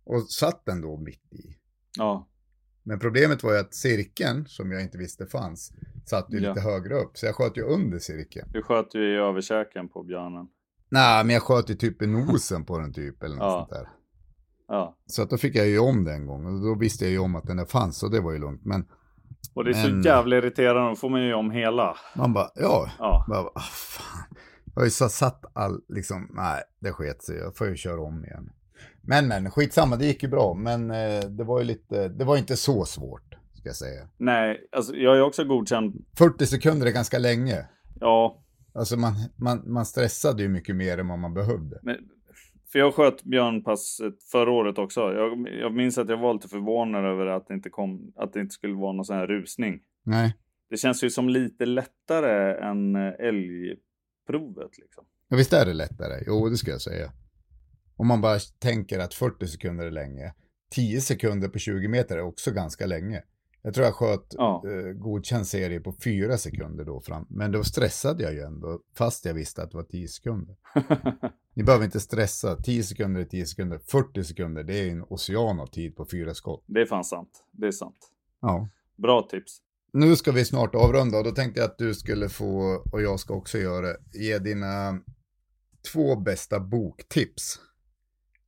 Speaker 2: Och satt den då mitt i.
Speaker 1: Ja,
Speaker 2: Men problemet var ju att cirkeln, som jag inte visste fanns, satt ju
Speaker 1: Ja.
Speaker 2: lite högre upp. Så jag sköt ju under cirkeln.
Speaker 1: du sköt ju i överkäken på björnen.
Speaker 2: Nej, men jag sköt ju typ i nosen på den typ, eller något
Speaker 1: Ja.
Speaker 2: sånt där.
Speaker 1: Ja,
Speaker 2: Så att då fick jag ju om den gång. Och då visste jag ju om att den där fanns, och det var ju lugnt. Men
Speaker 1: och det är
Speaker 2: Men-
Speaker 1: så jävla irriterande, då får man ju om hela.
Speaker 2: man bara, ja.
Speaker 1: Ja,
Speaker 2: Bara, ah, fan. Jag har ju satt all, liksom, nej, det sket sig. Jag får ju köra om igen. Men, men, skitsamma, det gick ju bra. Men eh, det var ju lite, det var inte så svårt, ska jag säga.
Speaker 1: nej, alltså jag är också godkänd.
Speaker 2: 40 sekunder är ganska länge.
Speaker 1: Ja,
Speaker 2: Alltså man, man, man stressade ju mycket mer än vad man behövde.
Speaker 1: men, för jag sköt björnpasset förra året också. Jag, jag minns att jag var lite förvånad över att det inte kom, att det inte skulle vara någon sån här rusning.
Speaker 2: Nej.
Speaker 1: Det känns ju som lite lättare än eh, älgprovet liksom.
Speaker 2: Ja, visst är det lättare? Jo, det ska jag säga. Om man bara tänker att 40 sekunder är länge. 10 sekunder på 20 meter är också ganska länge. Jag tror jag sköt
Speaker 1: Ja.
Speaker 2: eh, godkänd serie på 4 sekunder då fram. Men då stressade jag ju ändå, fast jag visste att det var 10 sekunder. (laughs) Ni behöver inte stressa. 10 sekunder är 10 sekunder. 40 sekunder, det är en ocean av tid på fyra skott.
Speaker 1: det är fan sant. Det är sant.
Speaker 2: Ja.
Speaker 1: Bra tips.
Speaker 2: Nu ska vi snart avrunda och då tänkte jag att du skulle få, och jag ska också göra det, ge dina två bästa boktips.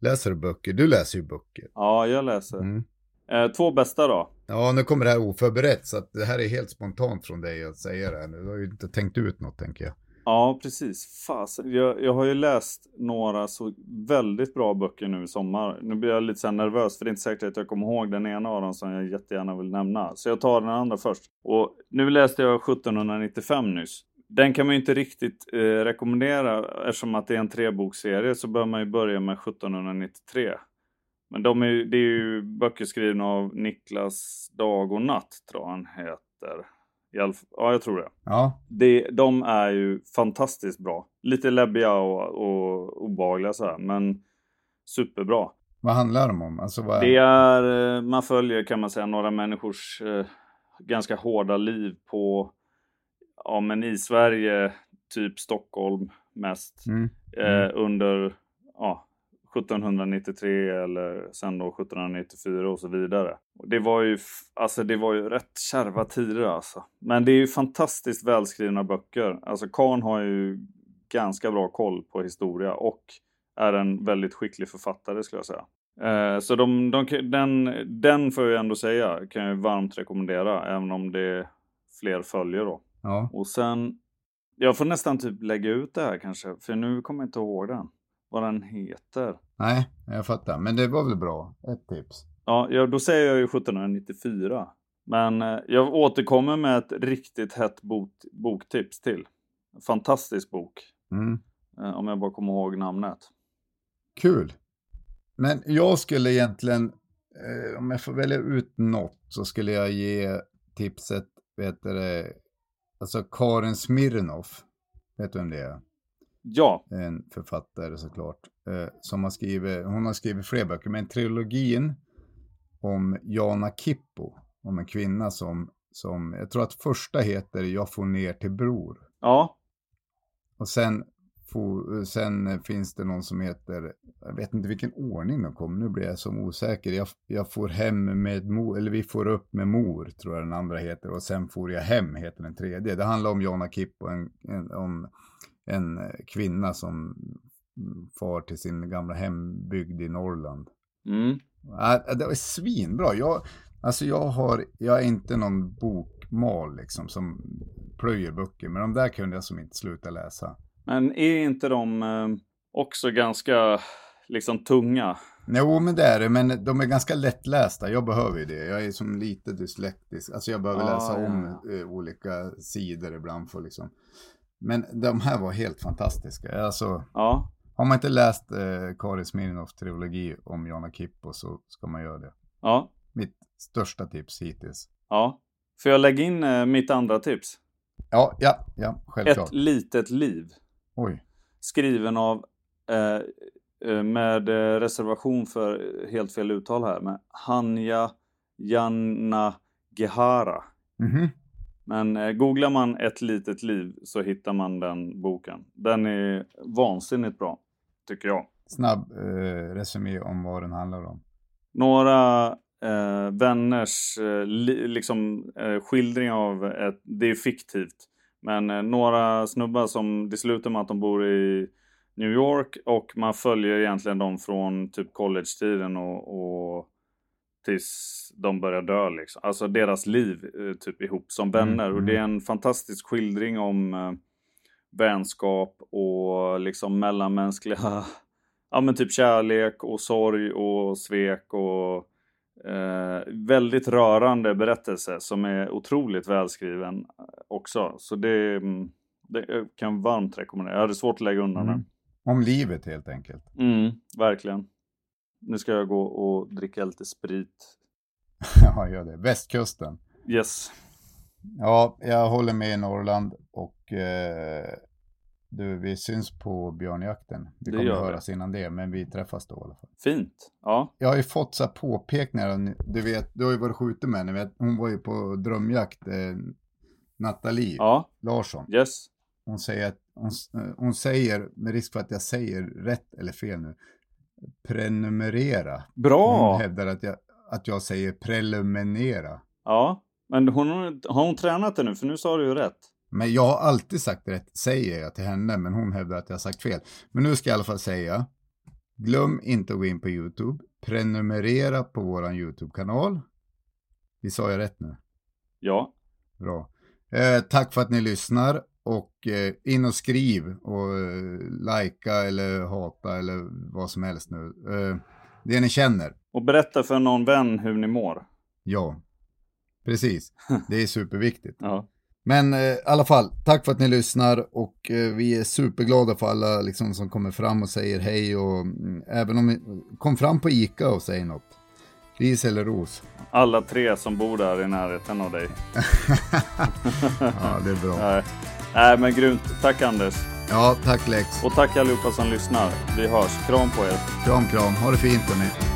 Speaker 2: Läser du böcker? Du läser ju böcker.
Speaker 1: Ja, jag läser.
Speaker 2: Mm.
Speaker 1: Eh, två bästa då?
Speaker 2: Ja, nu kommer det här oförberett så att det här är helt spontant från dig att säga det här nu. Du har ju inte tänkt ut något tänker jag.
Speaker 1: Ja, precis. Fasen. Jag, jag har ju läst några så väldigt bra böcker nu i sommar. Nu blir jag lite så nervös för det är inte säkert att jag kommer ihåg den ena av dem som jag jättegärna vill nämna. Så jag tar den andra först. Och nu läste jag 1795 nyss. Den kan man ju inte riktigt eh, rekommendera eftersom att det är en treboksserie så bör man ju börja med 1793. Men de är, det är ju böcker skrivna av Niklas Dag och Natt tror jag han heter. Ja, jag tror det.
Speaker 2: Ja,
Speaker 1: det. De är ju fantastiskt bra. Lite läbbiga och, och obehagliga så här, men superbra.
Speaker 2: vad handlar de om? Alltså vad...
Speaker 1: Det är, eh, man följer kan man säga några människors eh, ganska hårda liv på, ja men i Sverige, typ Stockholm mest,
Speaker 2: Mm.
Speaker 1: eh, under, ja, 1793 eller sen då 1794 och så vidare. Det var ju, alltså det var ju rätt kärva tider alltså. Men det är ju fantastiskt välskrivna böcker. Alltså Kahn har ju ganska bra koll på historia och är en väldigt skicklig författare skulle jag säga. Eh, så de, de, den, den får jag ändå säga kan jag varmt rekommendera även om det är fler följer då.
Speaker 2: Ja.
Speaker 1: Och sen, jag får nästan typ lägga ut det här kanske, för nu kommer jag inte ihåg den. Vad den heter.
Speaker 2: Nej, jag fattar. Men det var väl bra. Ett tips.
Speaker 1: Ja, ja då säger jag ju 1794. Men eh, jag återkommer med ett riktigt hett bok, boktips till. Fantastisk bok.
Speaker 2: Mm.
Speaker 1: Eh, om jag bara kommer ihåg namnet.
Speaker 2: Kul. Men jag skulle egentligen, eh, om jag får välja ut något, så skulle jag ge tipset, vet du det, alltså Karin Smirnoff. Vet du vem det är?
Speaker 1: Ja,
Speaker 2: En författare såklart. Eh, som har skrivit, hon har skrivit fler böcker, men trilogin om Jana Kippo. Om en kvinna som, som, jag tror att första heter Jag får ner till bror.
Speaker 1: ja,
Speaker 2: Och sen, sen finns det någon som heter, jag vet inte vilken ordning de kom, nu blir jag som osäker. Jag, jag får hem med mor, eller vi får upp med mor, tror jag den andra heter. Och sen får jag hem, heter den tredje. Det handlar om Jana Kippo, en, en, om en eh, kvinna som mm, far till sin gamla hembygd i Norrland.
Speaker 1: mm,
Speaker 2: Ja, det var svinbra. Jag, alltså jag, har, jag är inte någon bokmal liksom som plöjer böcker, men de där kunde jag som inte sluta läsa.
Speaker 1: Men är inte de eh, också ganska liksom tunga?
Speaker 2: Jo, men det är det, men de är ganska lättlästa. Jag behöver ju det. Jag är som lite dyslektisk. Alltså jag behöver
Speaker 1: Ah,
Speaker 2: läsa
Speaker 1: ja,
Speaker 2: om eh, olika sidor ibland för liksom. Men de här var helt fantastiska. Alltså,
Speaker 1: Ja,
Speaker 2: har man inte läst eh, Karin Smirnoff trilogi om Jana Kippo så ska man göra det.
Speaker 1: ja,
Speaker 2: Mitt största tips hittills.
Speaker 1: ja. Får jag lägga in eh, mitt andra tips?
Speaker 2: Ja, ja, ja, självklart.
Speaker 1: Ett litet liv.
Speaker 2: Oj.
Speaker 1: skriven av, eh, eh, med eh, reservation för helt fel uttal här, med Hanja Janna Gehara.
Speaker 2: Mhm.
Speaker 1: Men eh, googlar man ett litet liv så hittar man den boken. Den är vansinnigt bra, tycker jag.
Speaker 2: Snabb eh, resumé om vad den handlar om.
Speaker 1: Några eh, vänners eh, li, liksom, eh, skildring av ett, det är fiktivt. Men eh, några snubbar som det slutar med att de bor i New York och man följer egentligen dem från typ college-tiden och, och tills de börjar dö liksom. Alltså deras liv eh, typ ihop som vänner.
Speaker 2: Mm,
Speaker 1: Och det är en fantastisk skildring om eh, vänskap och liksom mellanmänskliga (laughs) ja men typ kärlek och sorg och svek och eh, väldigt rörande berättelse som är otroligt välskriven eh, också. Så det, mm, det jag kan varmt rekommendera. Jag hade svårt att lägga undan
Speaker 2: Mm. Om livet helt enkelt.
Speaker 1: den. Mm, verkligen. Nu ska jag gå och dricka lite sprit. (laughs)
Speaker 2: ja, gör det. Västkusten.
Speaker 1: Yes.
Speaker 2: Ja, jag håller med i Norrland och eh, du, vi syns på björnjakten. Vi
Speaker 1: Det
Speaker 2: kommer att höras innan det, men vi träffas då i alla fall.
Speaker 1: Fint. Ja.
Speaker 2: Jag har ju fått så här påpekningar, du vet, du har ju varit skjuten med henne, hon var ju på drömjakt, eh, Nathalie
Speaker 1: Ja.
Speaker 2: Larsson.
Speaker 1: Yes.
Speaker 2: Hon säger, att, hon, eh, hon säger, med risk för att jag säger rätt eller fel nu, prenumerera.
Speaker 1: Bra.
Speaker 2: Hon hävdar att jag, att jag säger preliminera.
Speaker 1: Ja. Men hon, har hon tränat det nu? För nu sa du ju rätt.
Speaker 2: Men jag har alltid sagt rätt, säger jag till henne, men hon hävdar att jag har sagt fel. Men nu ska jag i alla fall säga Glöm inte att gå in på YouTube. Prenumerera på vår YouTube-kanal. Vi sa jag rätt nu?
Speaker 1: Ja.
Speaker 2: Bra. Eh, tack för att ni lyssnar och eh, in och skriv och eh, likea eller hata eller vad som helst nu. Eh, det ni känner.
Speaker 1: Och berätta för någon vän hur ni mår.
Speaker 2: Ja, precis. (laughs) Det är superviktigt.
Speaker 1: Ja.
Speaker 2: Men eh, i alla fall, tack för att ni lyssnar och eh, vi är superglada för alla liksom, som kommer fram och säger hej och mm, även om ni kom fram på ICA och säger något. Ris eller ros?
Speaker 1: Alla tre som bor där i närheten av dig. (laughs)
Speaker 2: ja, det är bra.
Speaker 1: Nej. Nej, men grymt. Tack Anders.
Speaker 2: Ja, tack Lex.
Speaker 1: Och tack allihopa som lyssnar. Vi hörs. Kram på er.
Speaker 2: Kram, kram. Ha det fint hörni.